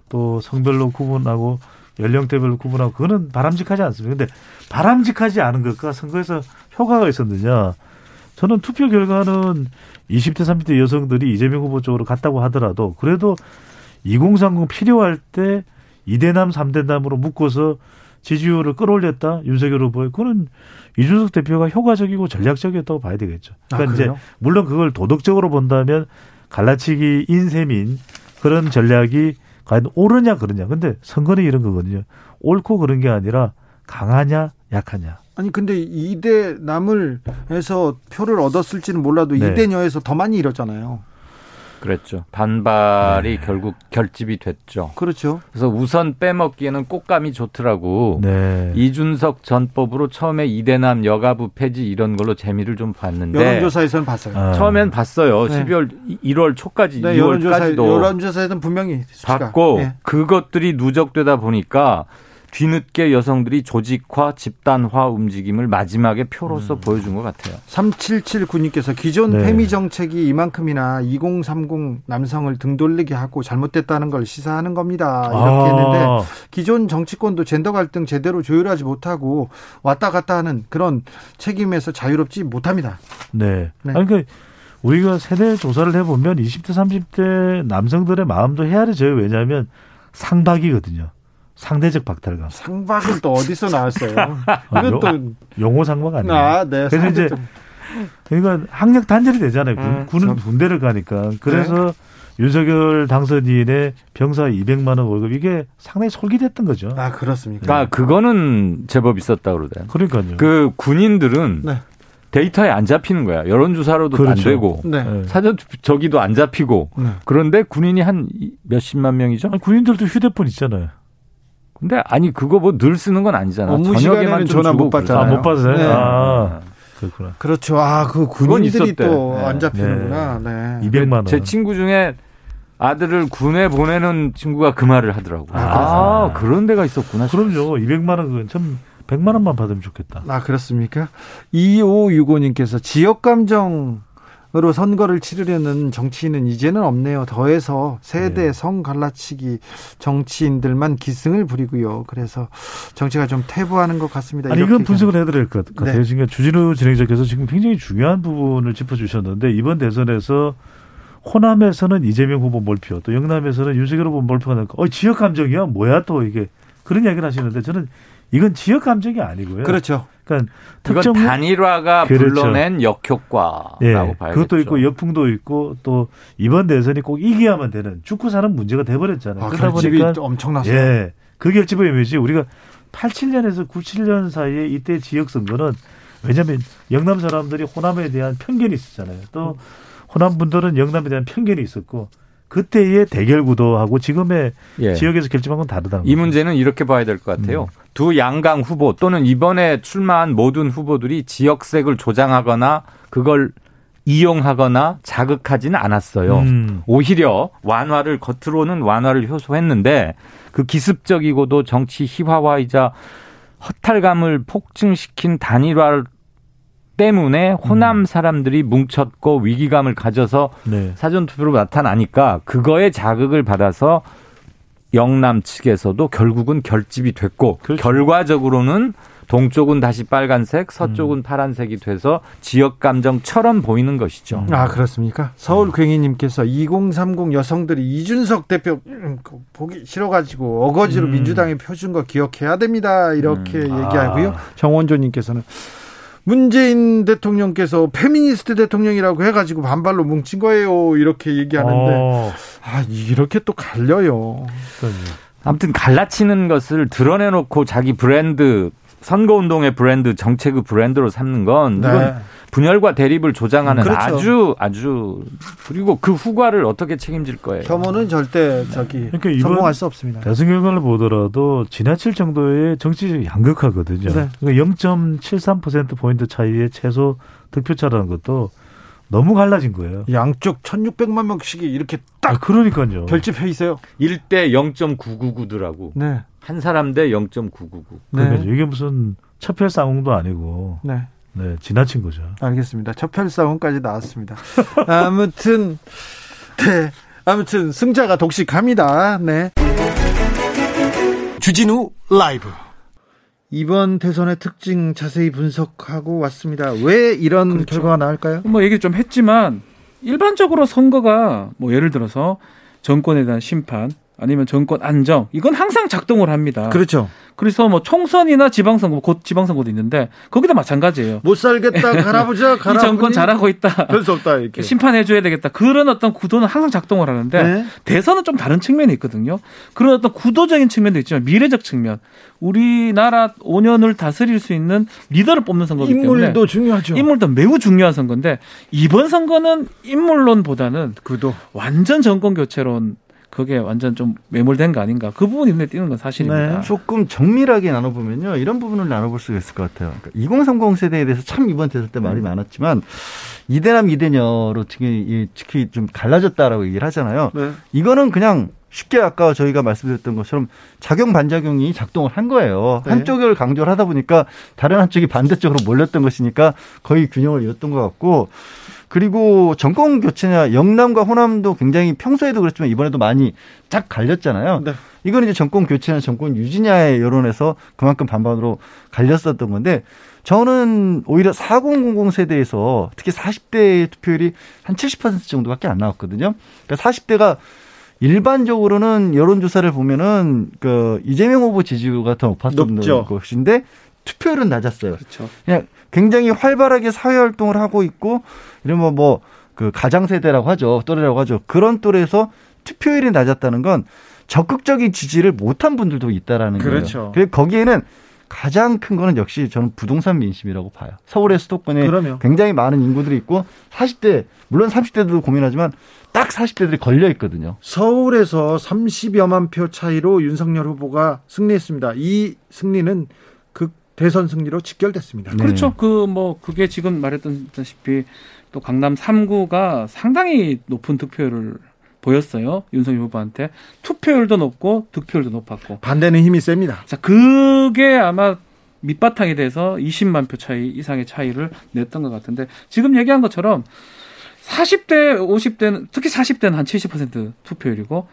또 성별로 구분하고 연령대별로 구분하고 그거는 바람직하지 않습니다. 근데 바람직하지 않은 것과 선거에서 효과가 있었느냐? 저는 투표 결과는 20대 30대 여성들이 이재명 후보 쪽으로 갔다고 하더라도 그래도 2030 필요할 때 2대남 3대남으로 묶어서 지지율을 끌어올렸다 윤석열 후보의 그거는 이준석 대표가 효과적이고 전략적이었다고 봐야 되겠죠. 아, 그러니까 이제 그래요? 물론 그걸 도덕적으로 본다면 갈라치기 인셈인 그런 전략이 과연 옳으냐 그러냐. 근데 선거는 이런 거거든요. 옳고 그런 게 아니라 강하냐 약하냐. 아니 근데 이대 남을 해서 표를 얻었을지는 몰라도 네. 이대녀에서 더 많이 잃었잖아요. 그랬죠. 반발이 네. 결국 결집이 됐죠. 그렇죠. 그래서 우선 빼먹기에는 꽃감이 좋더라고. 네. 이준석 전법으로 처음에 이대남 여가부 폐지 이런 걸로 재미를 좀 봤는데 여론조사에서는 봤어요. 아. 처음엔 봤어요. 네. 12월 1월 초까지 네, 여론조사 2월까지도 여론조사에서는 분명히 수치가. 봤고 예. 그것들이 누적되다 보니까 뒤늦게 여성들이 조직화, 집단화 움직임을 마지막에 표로서 보여준 것 같아요. 3779님께서 기존 네. 페미 정책이 이만큼이나 2030 남성을 등 돌리게 하고 잘못됐다는 걸 시사하는 겁니다. 이렇게 했는데 아, 기존 정치권도 젠더 갈등 제대로 조율하지 못하고 왔다 갔다 하는 그런 책임에서 자유롭지 못합니다. 네. 네. 아니 그 우리가 세대 조사를 해보면 20대 30대 남성들의 마음도 헤아려져요. 왜냐하면 상박이거든요. 상대적 박탈감. 상박은 또 어디서 나왔어요? 이건 또 용어 상박 아니에요. 아, 네. 그래서 이제 상대적- 그러니까 학력 단절이 되잖아요. 군, 음, 군은 참. 군대를 가니까. 그래서 윤석열 당선인의 병사 200만 원 월급 이게 상당히 솔깃했던 거죠. 아 그렇습니까? 그러니까 그거는 제법 있었다 그러대요. 그러니까요. 그 군인들은 네. 데이터에 안 잡히는 거야. 여론조사로도 안 그렇죠. 되고 네. 네. 사전 저기도 안 잡히고 네. 그런데 군인이 한 이- 몇십만 명이죠. 아니, 군인들도 휴대폰 있잖아요. 근데 아니 그거 뭐 늘 쓰는 건 아니잖아. 업무 저녁에만 전화 못 받잖아요. 아, 못 받아요? 네. 아, 그렇구나. 그렇죠. 아, 그 군인들이 있었대. 또 네. 안 잡히는구나. 네. 200만 원. 제 친구 중에 아들을 군에 보내는 친구가 그 말을 하더라고. 아, 아, 그런 데가 있었구나. 그럼요. 200만 원 그건 참 100만 원만 받으면 좋겠다. 아, 그렇습니까? 2565님께서 지역 감정 으로 선거를 치르려는 정치인은 이제는 없네요. 더해서 세대 네. 성 갈라치기 정치인들만 기승을 부리고요. 그래서 정치가 좀 퇴보하는 것 같습니다. 아니 이건 분석을 될것 같아요. 네. 지금 주진우 진행자께서 지금 굉장히 중요한 부분을 짚어주셨는데 이번 대선에서 호남에서는 이재명 후보 몰표, 또 영남에서는 윤석열 후보 몰표가 나니까 어 지역 감정이야 뭐야 또 이게 그런 이야기를 하시는데 저는 이건 지역 감정이 아니고요. 그렇죠. 그러니까 특정 후- 단일화가 그렇죠. 불러낸 역효과라고 예, 봐야겠죠. 그것도 있고 역풍도 있고 또 이번 대선이 꼭 이겨야만 되는 축구 사는 문제가 돼버렸잖아요. 아, 그러다 결집이 보니까 엄청났어요. 예, 그 결집의 의미지 우리가 87년에서 97년 사이에 이때 지역 선거는 왜냐하면 영남 사람들이 호남에 대한 편견이 있었잖아요. 또 호남 분들은 영남에 대한 편견이 있었고 그때의 대결 구도하고 지금의 예. 지역에서 결집한 건 다르다는 이 거죠. 문제는 이렇게 봐야 될 것 같아요. 두 양강 후보 또는 이번에 출마한 모든 후보들이 지역색을 조장하거나 그걸 이용하거나 자극하지는 않았어요. 음. 오히려 완화를 겉으로는 완화를 효소했는데 그 기습적이고도 정치 희화화이자 허탈감을 폭증시킨 단일화 때문에 호남 사람들이 뭉쳤고 위기감을 가져서 네. 사전 투표로 나타나니까 그거에 자극을 받아서 영남 측에서도 결국은 결집이 됐고 그렇죠. 결과적으로는 동쪽은 다시 빨간색, 서쪽은 음. 파란색이 돼서 지역 감정처럼 보이는 것이죠. 아 그렇습니까? 서울 괭이님께서 2030 여성들이 이준석 대표 음, 보기 싫어가지고 어거지로 음. 민주당에 표준 거 기억해야 됩니다. 이렇게 음. 얘기하고요. 아. 정원조님께서는 문재인 대통령께서 페미니스트 대통령이라고 해가지고 반발로 뭉친 거예요. 이렇게 얘기하는데 어, 아 이렇게 또 갈려요. 아무튼 갈라치는 것을 드러내놓고 자기 브랜드 선거운동의 브랜드 정책의 브랜드로 삼는 건 네. 이건 분열과 대립을 조장하는 그렇죠. 아주 아주 그리고 그 후과를 어떻게 책임질 거예요. 혐오는 절대 저기 그러니까 이번- 성공할 수 없습니다. 대선 결과를 보더라도 지나칠 정도의 정치적 양극화거든요. 네. 그러니까 0.73% 포인트 차이의 최소 득표차라는 것도 너무 갈라진 거예요. 양쪽 1,600만 명씩이 이렇게 딱 아, 그러니까요. 결집해 있어요. 1대 0.999더라고. 네, 한 사람 대 0.999. 그러니까 네, 이게 무슨 첩혈 싸움도 아니고 네. 네, 지나친 거죠. 알겠습니다. 첩혈 싸움까지 나왔습니다. [laughs] 아무튼 네. 아무튼 승자가 독식합니다. 네. 주진우 라이브 이번 대선의 특징 자세히 분석하고 왔습니다. 왜 이런 그렇죠. 결과가 나올까요? 뭐 얘기 좀 했지만 일반적으로 선거가 뭐 예를 들어서 정권에 대한 심판 아니면 정권 안정 이건 항상 작동을 합니다. 그렇죠. 그래서 뭐 총선이나 지방선거 곧 지방선거도 있는데 거기도 마찬가지예요. 못 살겠다 [laughs] 갈아보자 이 갈아보니 정권 잘하고 있다. 별수 없다 이렇게. 심판해 줘야 되겠다. 그런 어떤 구도는 항상 작동을 하는데 네. 대선은 좀 다른 측면이 있거든요. 그런 어떤 구도적인 측면도 있지만 미래적 측면, 우리나라 5년을 다스릴 수 있는 리더를 뽑는 선거이기 때문에 인물도 중요하죠. 인물도 매우 중요한 선거인데 이번 선거는 인물론보다는 구도. 완전 정권 교체론 그게 완전 좀 매몰된 거 아닌가 그 부분이 눈에 띄는 건 사실입니다. 네. 조금 정밀하게 나눠보면요. 이런 부분을 나눠볼 수가 있을 것 같아요. 그러니까 2030 세대에 대해서 참 이번 대선 때 말이 많았지만 이대남 이대녀로 특히, 특히 좀 갈라졌다라고 얘기를 하잖아요. 네. 이거는 그냥 쉽게 아까 저희가 말씀드렸던 것처럼 작용 반작용이 작동을 한 거예요. 네. 한쪽을 강조를 하다 보니까 다른 한쪽이 반대쪽으로 몰렸던 것이니까 거의 균형을 이뤘던 것 같고 그리고 정권 교체냐 영남과 호남도 굉장히 평소에도 그랬지만 이번에도 많이 쫙 갈렸잖아요. 네. 이건 이제 정권 교체냐 정권 유지냐의 여론에서 그만큼 반반으로 갈렸었던 건데 저는 오히려 4000 세대에서 특히 40대 투표율이 한 70% 정도밖에 안 나왔거든요. 그러니까 40대가 일반적으로는 여론조사를 보면은 그 이재명 후보 지지율가 더 높았었는 높죠. 것인데 투표율은 낮았어요. 그렇죠. 그냥 굉장히 활발하게 사회 활동을 하고 있고 이러면 뭐 그 가장 세대라고 하죠. 또래라고 하죠. 그런 또래에서 투표율이 낮았다는 건 적극적인 지지를 못한 분들도 있다라는 그렇죠. 거예요. 그래서 거기에는 가장 큰 거는 역시 저는 부동산 민심이라고 봐요. 서울의 수도권에 그럼요. 굉장히 많은 인구들이 있고 40대 물론 30대들도 고민하지만 딱 40대들이 걸려 있거든요. 서울에서 30여만 표 차이로 윤석열 후보가 승리했습니다. 이 승리는 그 대선 승리로 직결됐습니다. 네. 그렇죠. 그 뭐 그게 지금 말했던다시피 또 강남 3구가 상당히 높은 득표율을 보였어요. 윤석열 후보한테 투표율도 높고 득표율도 높았고. 반대는 힘이 셉니다. 자, 그게 아마 밑바탕이 돼서 20만 표 차이 이상의 차이를 냈던 것 같은데 지금 얘기한 것처럼 40대, 50대는 특히 40대는 한 70% 투표율이고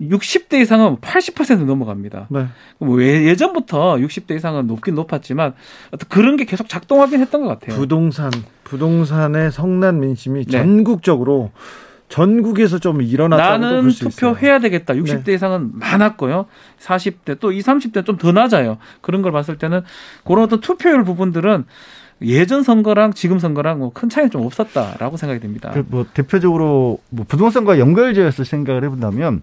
60대 이상은 80% 넘어갑니다. 네. 뭐 예- 예전부터 60대 이상은 높긴 높았지만 그런 게 계속 작동하긴 했던 것 같아요. 부동산, 부동산의 성난 민심이 네. 전국적으로 전국에서 좀 일어났다고 나는 볼수 있어요. 투표해야 되겠다. 60대 이상은 많았고요. 40대 또 20, 30대 좀 더 낮아요. 그런 걸 봤을 때는 그런 어떤 투표율 부분들은 예전 선거랑 지금 선거랑 뭐 큰 차이는 좀 없었다라고 생각이 됩니다. 그 뭐 대표적으로 뭐 부동산과 연결지어서 생각을 해본다면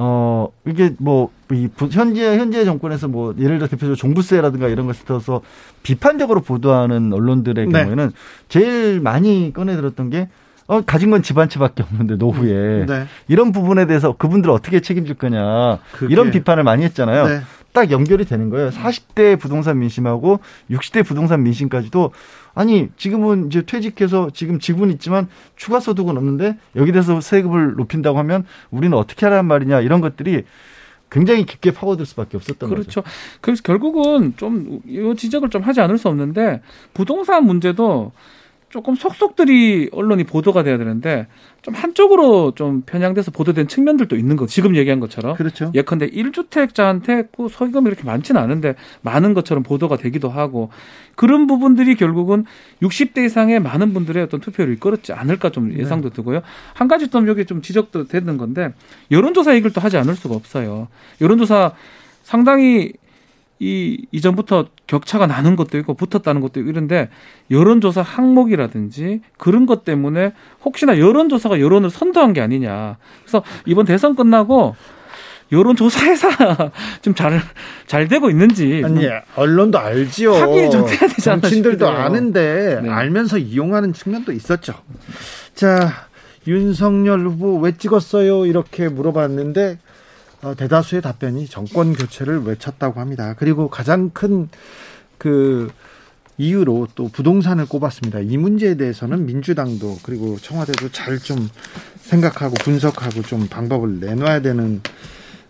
어 이게 뭐 이 현재 현재 정권에서 뭐 예를 들어 대표적으로 종부세라든가 이런 것을 들어서 비판적으로 보도하는 언론들의 네. 경우에는 제일 많이 꺼내들었던 게 어, 가진 건 집 한 채밖에 없는데 노후에 네. 이런 부분에 대해서 그분들 어떻게 책임질 거냐 그게- 이런 비판을 많이 했잖아요. 네. 딱 연결이 되는 거예요. 40대 부동산 민심하고 60대 부동산 민심까지도 아니 지금은 이제 퇴직해서 지금 지분 있지만 추가 소득은 없는데 여기 대해서 세금을 높인다고 하면 우리는 어떻게 하라는 말이냐 이런 것들이 굉장히 깊게 파고들 수밖에 없었던 그렇죠. 거죠. 그래서 결국은 좀 이 지적을 좀 하지 않을 수 없는데 부동산 문제도 조금 속속들이 언론이 보도가 돼야 되는데 좀 한쪽으로 좀 편향돼서 보도된 측면들도 있는 거 지금 얘기한 것처럼 그렇죠. 예컨대 1주택자한테 그 소기금이 이렇게 많지는 않은데 많은 것처럼 보도가 되기도 하고 그런 부분들이 결국은 60대 이상의 많은 분들의 어떤 투표를 이끌었지 않을까 좀 네. 예상도 되고요. 한 가지 좀 여기 좀 지적도 되는 건데 여론조사 얘기를 또 하지 않을 수가 없어요. 여론조사 상당히 이 이전부터 격차가 나는 것도 있고 붙었다는 것도 있고 이런데 여론조사 항목이라든지 그런 것 때문에 혹시나 여론조사가 여론을 선도한 게 아니냐. 그래서 이번 대선 끝나고 여론조사에서 [laughs] 좀잘 잘 되고 있는지 아니 언론도 알지요. 확인이 좀 돼야 되지 않나 정치인들도. 아는데 네. 알면서 이용하는 측면도 있었죠. 자 윤석열 후보 왜 찍었어요? 이렇게 물어봤는데 어, 대다수의 답변이 정권 교체를 외쳤다고 합니다. 그리고 가장 큰 그 이유로 또 부동산을 꼽았습니다. 이 문제에 대해서는 민주당도 그리고 청와대도 잘 좀 생각하고 분석하고 좀 방법을 내놔야 되는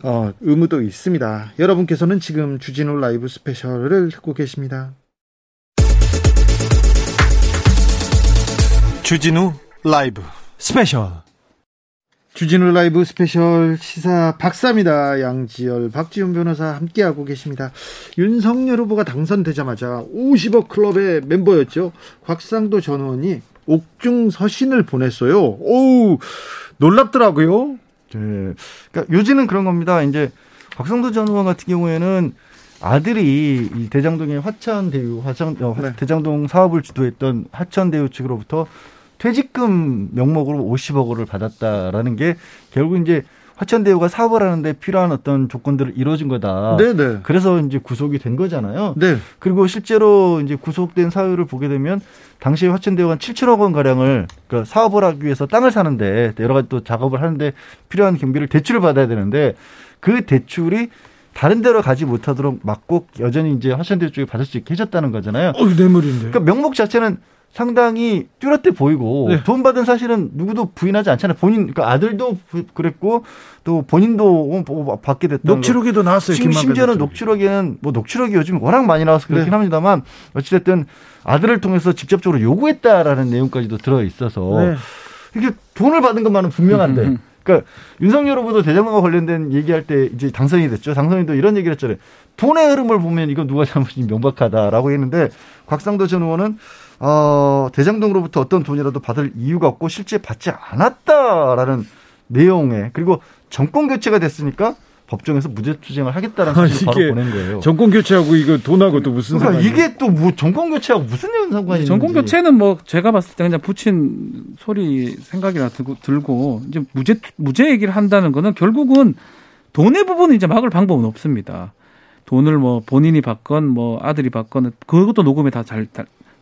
어, 의무도 있습니다. 여러분께서는 지금 주진우 라이브 스페셜을 듣고 계십니다. 주진우 라이브 스페셜 주진우 라이브 스페셜 시사 박사입니다. 양지열, 박지훈 변호사 함께하고 계십니다. 윤석열 후보가 당선되자마자 50억 클럽의 멤버였죠. 곽상도 전 의원이 옥중 서신을 보냈어요. 오우, 놀랍더라고요. 네. 그러니까 요지는 그런 겁니다. 이제 곽성도 전 의원 같은 경우에는 아들이 이 대장동의 화천대유, 화천, 어, 네. 대장동 사업을 주도했던 화천대유 측으로부터 퇴직금 명목으로 50억 원을 받았다라는 게 결국 이제 화천대유가 사업을 하는데 필요한 어떤 조건들을 이뤄준 거다. 네네. 그래서 이제 구속이 된 거잖아요. 네. 그리고 실제로 이제 구속된 사유를 보게 되면 당시에 화천대유가 한 7천억 원 가량을 그 사업을 하기 위해서 땅을 사는데 여러 가지 또 작업을 하는데 필요한 경비를 대출을 받아야 되는데 그 대출이 다른 데로 가지 못하도록 막고 여전히 이제 화천대유 쪽에 받을 수 있게 해줬다는 거잖아요. 어, 뇌물인데. 그러니까 명목 자체는 상당히 뚜렷해 보이고 네. 돈 받은 사실은 누구도 부인하지 않잖아요. 본인 그러니까 아들도 부- 그랬고 또 본인도 뭐 받게 됐던 거. 녹취록에도 나왔어요. 심- 김만배 심지어는 녹취록이. 녹취록에는 뭐 녹취록이 요즘 워낙 많이 나와서 그렇긴 네. 합니다만 어찌됐든 아들을 통해서 직접적으로 요구했다라는 내용까지도 들어 있어서 네. 이게 돈을 받은 것만은 분명한데. 그러니까 윤석열 후보도 대장동과 관련된 얘기할 때 이제 당선이 됐죠. 당선인도 이런 얘기를 했잖아요. 돈의 흐름을 보면 이건 누가 잘못인지 명백하다라고 했는데 곽상도 전 의원은 어, 대장동으로부터 어떤 돈이라도 받을 이유가 없고 실제 받지 않았다라는 내용에 그리고 정권 교체가 됐으니까 법정에서 무죄 투쟁을 하겠다라는 아니, 사실을 바로 보낸 거예요. 정권 교체하고 이거 돈하고 또 무슨 그러니까 이게 또 뭐 정권 교체하고 무슨 상관이 정권 있는지. 교체는 뭐 제가 봤을 때 그냥 붙인 소리 생각이나 들고, 들고 이제 무죄 무죄 얘기를 한다는 거는 결국은 돈의 부분은 이제 막을 방법은 없습니다. 돈을 뭐 본인이 받건 뭐 아들이 받건 그것도 녹음에 다 잘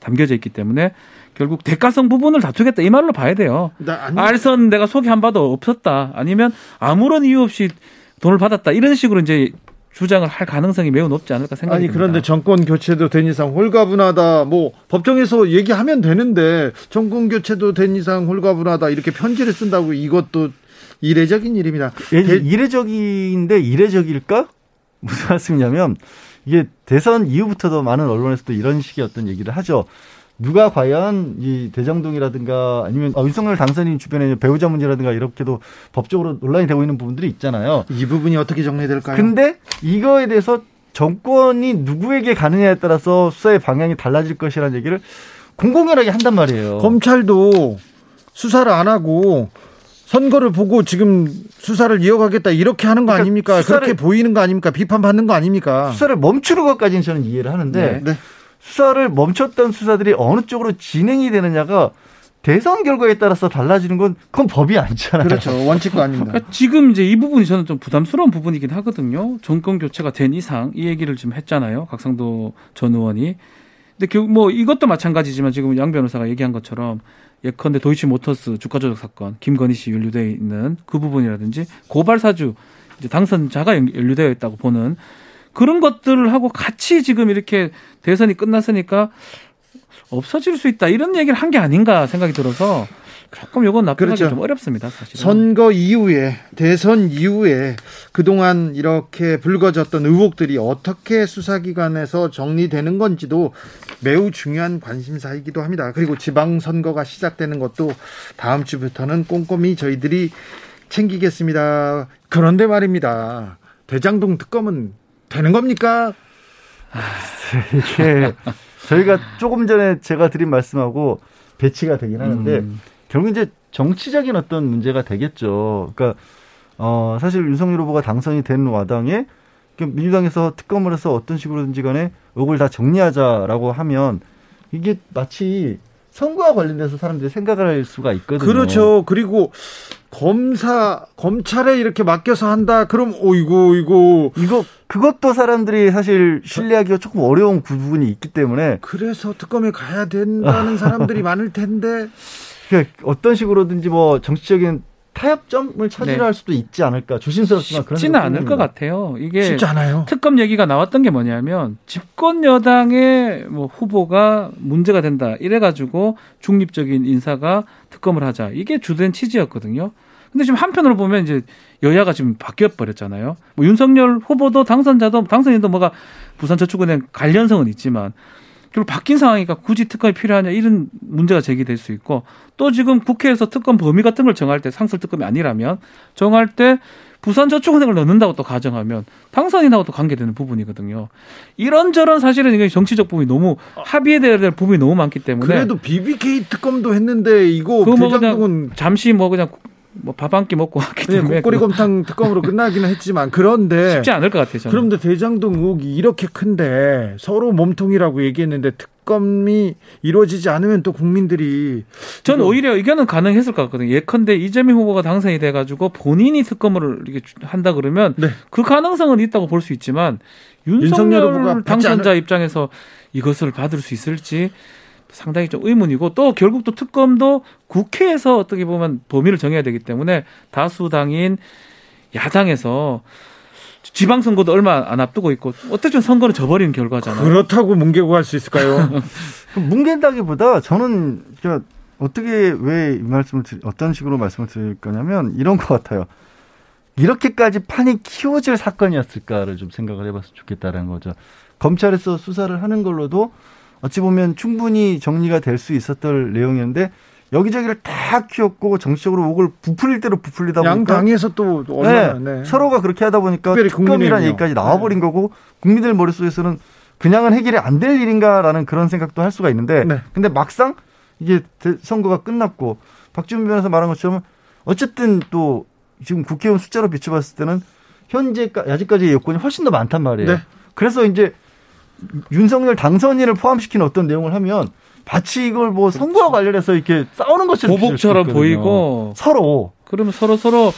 담겨져 있기 때문에 결국 대가성 부분을 다투겠다 이 말로 봐야 돼요. 알선 내가 소개한 바도 없었다. 아니면 아무런 이유 없이 돈을 받았다. 이런 식으로 이제 주장을 할 가능성이 매우 높지 않을까 생각이 아니 듭니다. 그런데 정권 교체도 된 이상 홀가분하다. 뭐 법정에서 얘기하면 되는데 정권 교체도 된 이상 홀가분하다 이렇게 편지를 쓴다고 이것도 이례적인 일입니다. 예, 대- 이례적인데 이례적일까? [laughs] 무슨 말씀이냐면 이게 대선 이후부터도 많은 언론에서도 이런 식의 어떤 얘기를 하죠. 누가 과연 이 대장동이라든가 아니면 어, 윤석열 당선인 주변에 배우자 문제라든가 이렇게도 법적으로 논란이 되고 있는 부분들이 있잖아요. 이 부분이 어떻게 정리될까요? 근데 이거에 대해서 정권이 누구에게 가느냐에 따라서 수사의 방향이 달라질 것이라는 얘기를 공공연하게 한단 말이에요. 검찰도 수사를 안 하고 선거를 보고 지금 수사를 이어가겠다 이렇게 하는 거 그러니까 아닙니까? 그렇게 보이는 거 아닙니까? 비판받는 거 아닙니까? 수사를 멈추는 것까지는 저는 이해를 하는데 네. 수사를 멈췄던 수사들이 어느 쪽으로 진행이 되느냐가 대선 결과에 따라서 달라지는 건 그건 법이 아니잖아요. 그렇죠. 원칙도 아닙니다. 그러니까 지금 이제 이 부분이 저는 좀 부담스러운 부분이긴 하거든요. 정권 교체가 된 이상 이 얘기를 지금 했잖아요. 각상도 전 의원이. 근데 결국 뭐 이것도 마찬가지지만 지금 양 변호사가 얘기한 것처럼 예컨대 도이치모터스 주가 조작 사건 김건희 씨 연루되어 있는 그 부분이라든지 고발 사주 이제 당선자가 연- 연루되어 있다고 보는 그런 것들을 하고 같이 지금 이렇게 대선이 끝났으니까 없어질 수 있다. 이런 얘기를 한 게 아닌가 생각이 들어서 조금 이건 납득하기 그렇죠. 좀 어렵습니다. 사실은. 선거 이후에 대선 이후에 그동안 이렇게 불거졌던 의혹들이 어떻게 수사기관에서 정리되는 건지도 매우 중요한 관심사이기도 합니다. 그리고 지방선거가 시작되는 것도 다음 주부터는 꼼꼼히 저희들이 챙기겠습니다. 그런데 말입니다. 대장동 특검은 되는 겁니까? 이게 저희가 조금 전에 제가 드린 말씀하고 배치가 되긴 하는데 음. 결국 이제 정치적인 어떤 문제가 되겠죠. 그러니까 어 사실 윤석열 후보가 당선이 된 와당에 그 민주당에서 특검을 해서 어떤 식으로든지 간에 의혹을 다 정리하자라고 하면 이게 마치 선거와 관련돼서 사람들이 생각을 할 수가 있거든요. 그렇죠. 그리고 검사 검찰에 이렇게 맡겨서 한다. 그럼 오이고 이거 이거 그것도 사람들이 사실 신뢰하기가 조금 어려운 부분이 있기 때문에 그래서 특검에 가야 된다는 사람들이 [laughs] 많을 텐데 그러니까 어떤 식으로든지 뭐 정치적인 타협점을 찾으려 네. 할 수도 있지 않을까 조심스럽지만 그런 쉽지는 않을 것 듭니다. 같아요. 이게 쉽지 않아요. 특검 얘기가 나왔던 게 뭐냐면 집권 여당의 뭐 후보가 문제가 된다 이래 가지고 중립적인 인사가 특검을 하자 이게 주된 취지였거든요. 근데 지금 한편으로 보면 이제 여야가 지금 바뀌어 버렸잖아요. 뭐 윤석열 후보도 당선자도 당선인도 뭐가 부산저축은행 관련성은 있지만 결국 바뀐 상황이니까 굳이 특검이 필요하냐 이런 문제가 제기될 수 있고 또 지금 국회에서 특검 범위 같은 걸 정할 때 상설 특검이 아니라면 정할 때 부산저축은행을 넣는다고 또 가정하면 당선인하고도 관계되는 부분이거든요. 이런저런 사실은 이게 정치적 부분이 너무 합의해야 될 부분이 너무 많기 때문에 그래도 BBK 특검도 했는데 이거 뭐 대장동은 그냥 잠시 뭐 그냥 뭐 밥 한 끼 먹고 왔기 네, 때문에 국거리곰탕 특검으로 끝나기는 했지만 그런데 [laughs] 쉽지 않을 것 같아요. 저는. 그런데 대장동 의혹이 이렇게 큰데 서로 몸통이라고 얘기했는데 특검이 이루어지지 않으면 또 국민들이 저는 이거- 오히려 이거는 가능했을 것 같거든요. 예컨대 이재명 후보가 당선이 돼가지고 본인이 특검을 이렇게 한다 그러면 네. 그 가능성은 있다고 볼 수 있지만 윤석열 후보가 윤석열 받지 당선자 않을- 입장에서 이것을 받을 수 있을지 상당히 좀 의문이고 또 결국 또 특검도 국회에서 어떻게 보면 범위를 정해야 되기 때문에 다수당인 야당에서 지방선거도 얼마 안 앞두고 있고 어쨌든 선거는 져버리는 결과잖아요. 그렇다고 뭉개고 할 수 있을까요? [laughs] 뭉갠다기보다 저는 그러니까 어떻게 왜 이 말씀을 드, 어떤 식으로 말씀을 드릴 거냐면 이런 것 같아요. 이렇게까지 판이 키워질 사건이었을까를 좀 생각을 해봤으면 좋겠다라는 거죠. 검찰에서 수사를 하는 걸로도 어찌 보면 충분히 정리가 될 수 있었던 내용이었는데 여기저기를 다 키웠고 정치적으로 옥을 부풀릴 대로 부풀리다 보니까 양 당에서 또 얼마나 네. 서로가 그렇게 하다 보니까 특검이라는. 얘기까지 나와버린 거고 국민들 머릿속에서는 그냥은 해결이 안 될 일인가라는 그런 생각도 할 수가 있는데 네. 근데 막상 이게 대- 선거가 끝났고 박지원 변호사 말한 것처럼 어쨌든 또 지금 국회의원 숫자로 비춰봤을 때는 현재 아직까지 여권이 훨씬 더 많단 말이에요. 네. 그래서 이제 윤석열 당선인을 포함시키는 어떤 내용을 하면 마치 이걸 뭐 선거와 관련해서 이렇게 싸우는 것처럼 보복처럼. 보이고 서로 그러면 서로 서로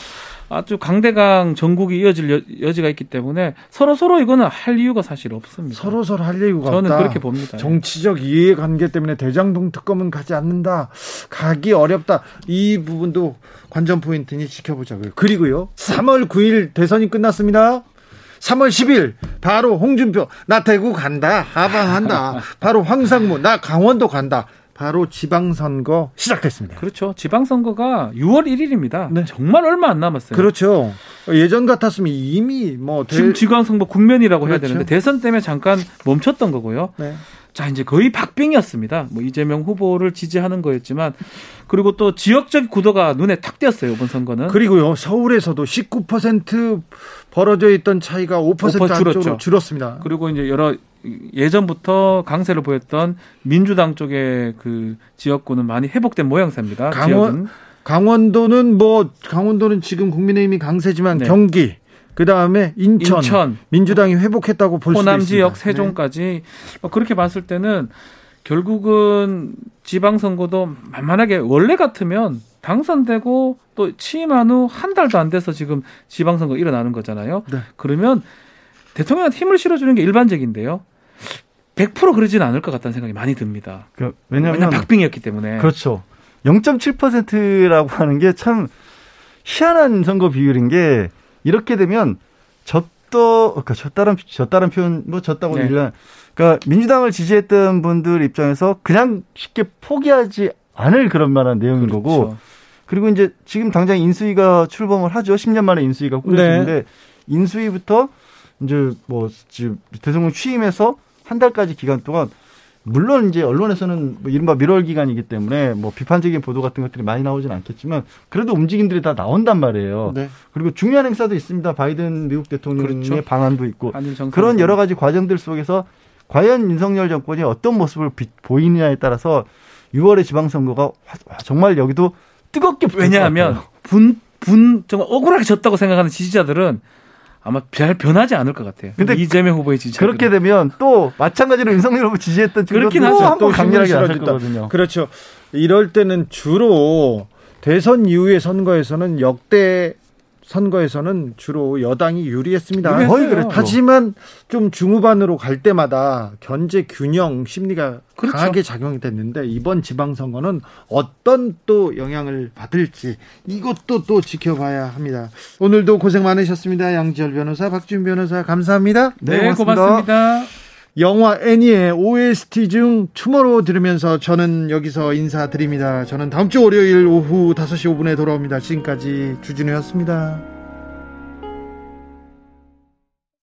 아주 강대강 전국이 이어질 여, 여지가 있기 때문에 서로 서로 이거는 할 이유가 사실 없습니다. 서로 서로 할 얘기가 저는 없다. 그렇게 봅니다. 정치적 이해관계 때문에 대장동 특검은 가지 않는다. 가기 어렵다. 이 부분도 관전 포인트니 지켜보자고요. 그리고요. 3월 9일 대선이 끝났습니다. 3월 10일 바로 홍준표 나 대구 간다. 하방한다. [laughs] 바로 황상무 나 강원도 간다. 바로 지방선거 시작됐습니다. 그렇죠. 지방선거가 6월 1일입니다. 네. 정말 얼마 안 남았어요. 그렇죠. 예전 같았으면 이미 뭐 대- 지금 지방선거 국면이라고 해야 그렇죠. 되는데 대선 때문에 잠깐 멈췄던 거고요. 네. 자 이제 거의 박빙이었습니다. 뭐 이재명 후보를 지지하는 거였지만 그리고 또 지역적 구도가 눈에 탁 띄었어요 이번 선거는. 그리고요 서울에서도 19% 벌어져 있던 차이가 5% 5% 안쪽으로. 줄었습니다. 그리고 이제 여러 예전부터 강세를 보였던 민주당 쪽의 그 지역구는 많이 회복된 모양새입니다. 강원- 지역은. 강원도는 뭐 강원도는 지금 국민의힘이 강세지만 네. 경기 그 다음에 인천, 인천, 민주당이 회복했다고 볼 호남 있습니다. 지역, 네. 세종까지 뭐 그렇게 봤을 때는 결국은 지방선거도 만만하게 원래 같으면 당선되고 또 취임한 후 한 달도 안 돼서 지금 지방선거 일어나는 거잖아요. 네. 그러면 대통령한테 힘을 실어주는 게 일반적인데요. 100% 그러지는 않을 것 같다는 생각이 많이 듭니다. 그, 왜냐하면 왜냐면 박빙이었기 때문에. 그렇죠. 0.7%라고 하는 게 참 희한한 선거 비율인 게 이렇게 되면 졌 그러니까 졌다는 졌다는 표현 뭐 졌다고 네. 일란 그러니까 민주당을 지지했던 분들 입장에서 그냥 쉽게 포기하지 않을 그런 만한 내용인 거고 그렇죠. 그리고 이제 지금 당장 인수위가 출범을 하죠. 10년 만에 인수위가 꾸려지는데 네. 인수위부터 이제 뭐 지금 대통령 취임해서 한 달까지 기간 동안 물론 이제 언론에서는 뭐 이른바 밀월 기간이기 때문에 뭐 비판적인 보도 같은 것들이 많이 나오진 않겠지만 그래도 움직임들이 다 나온단 말이에요. 네. 그리고 중요한 행사도 있습니다. 바이든 미국 대통령의 그렇죠. 방안도 있고 그런 여러 가지 과정들 속에서 과연 윤석열 정권이 어떤 모습을 비- 보이느냐에 따라서 6월의 지방선거가 화- 정말 여기도 뜨겁게 왜냐하면 같아요. 분, 분, 정말 억울하게 졌다고 생각하는 지지자들은 아마 별 변하지 않을 것 같아요. 근데 이재명 후보의 지지자. 그렇게 되면 또 마찬가지로 윤석열 후보 지지했던 그렇긴 하죠. 한번 또 강렬하게 나설. 거거든요. 그렇죠. 이럴 때는 주로 대선 이후의 선거에서는 역대 선거에서는 주로 여당이 유리했습니다. 유리했어요. 거의 그랬죠. 하지만 좀 중후반으로 갈 때마다 견제 균형 심리가 그렇죠. 강하게 작용이 됐는데 이번 지방선거는 어떤 또 영향을 받을지 이것도 또 지켜봐야 합니다. 오늘도 고생 많으셨습니다. 양지열 변호사, 박준 변호사 감사합니다. 네, 고맙습니다. 영화 애니의 OST 중 투모로우 들으면서 저는 여기서 인사드립니다. 저는 다음 주 월요일 오후 5시 5분에 돌아옵니다. 지금까지 주진우였습니다.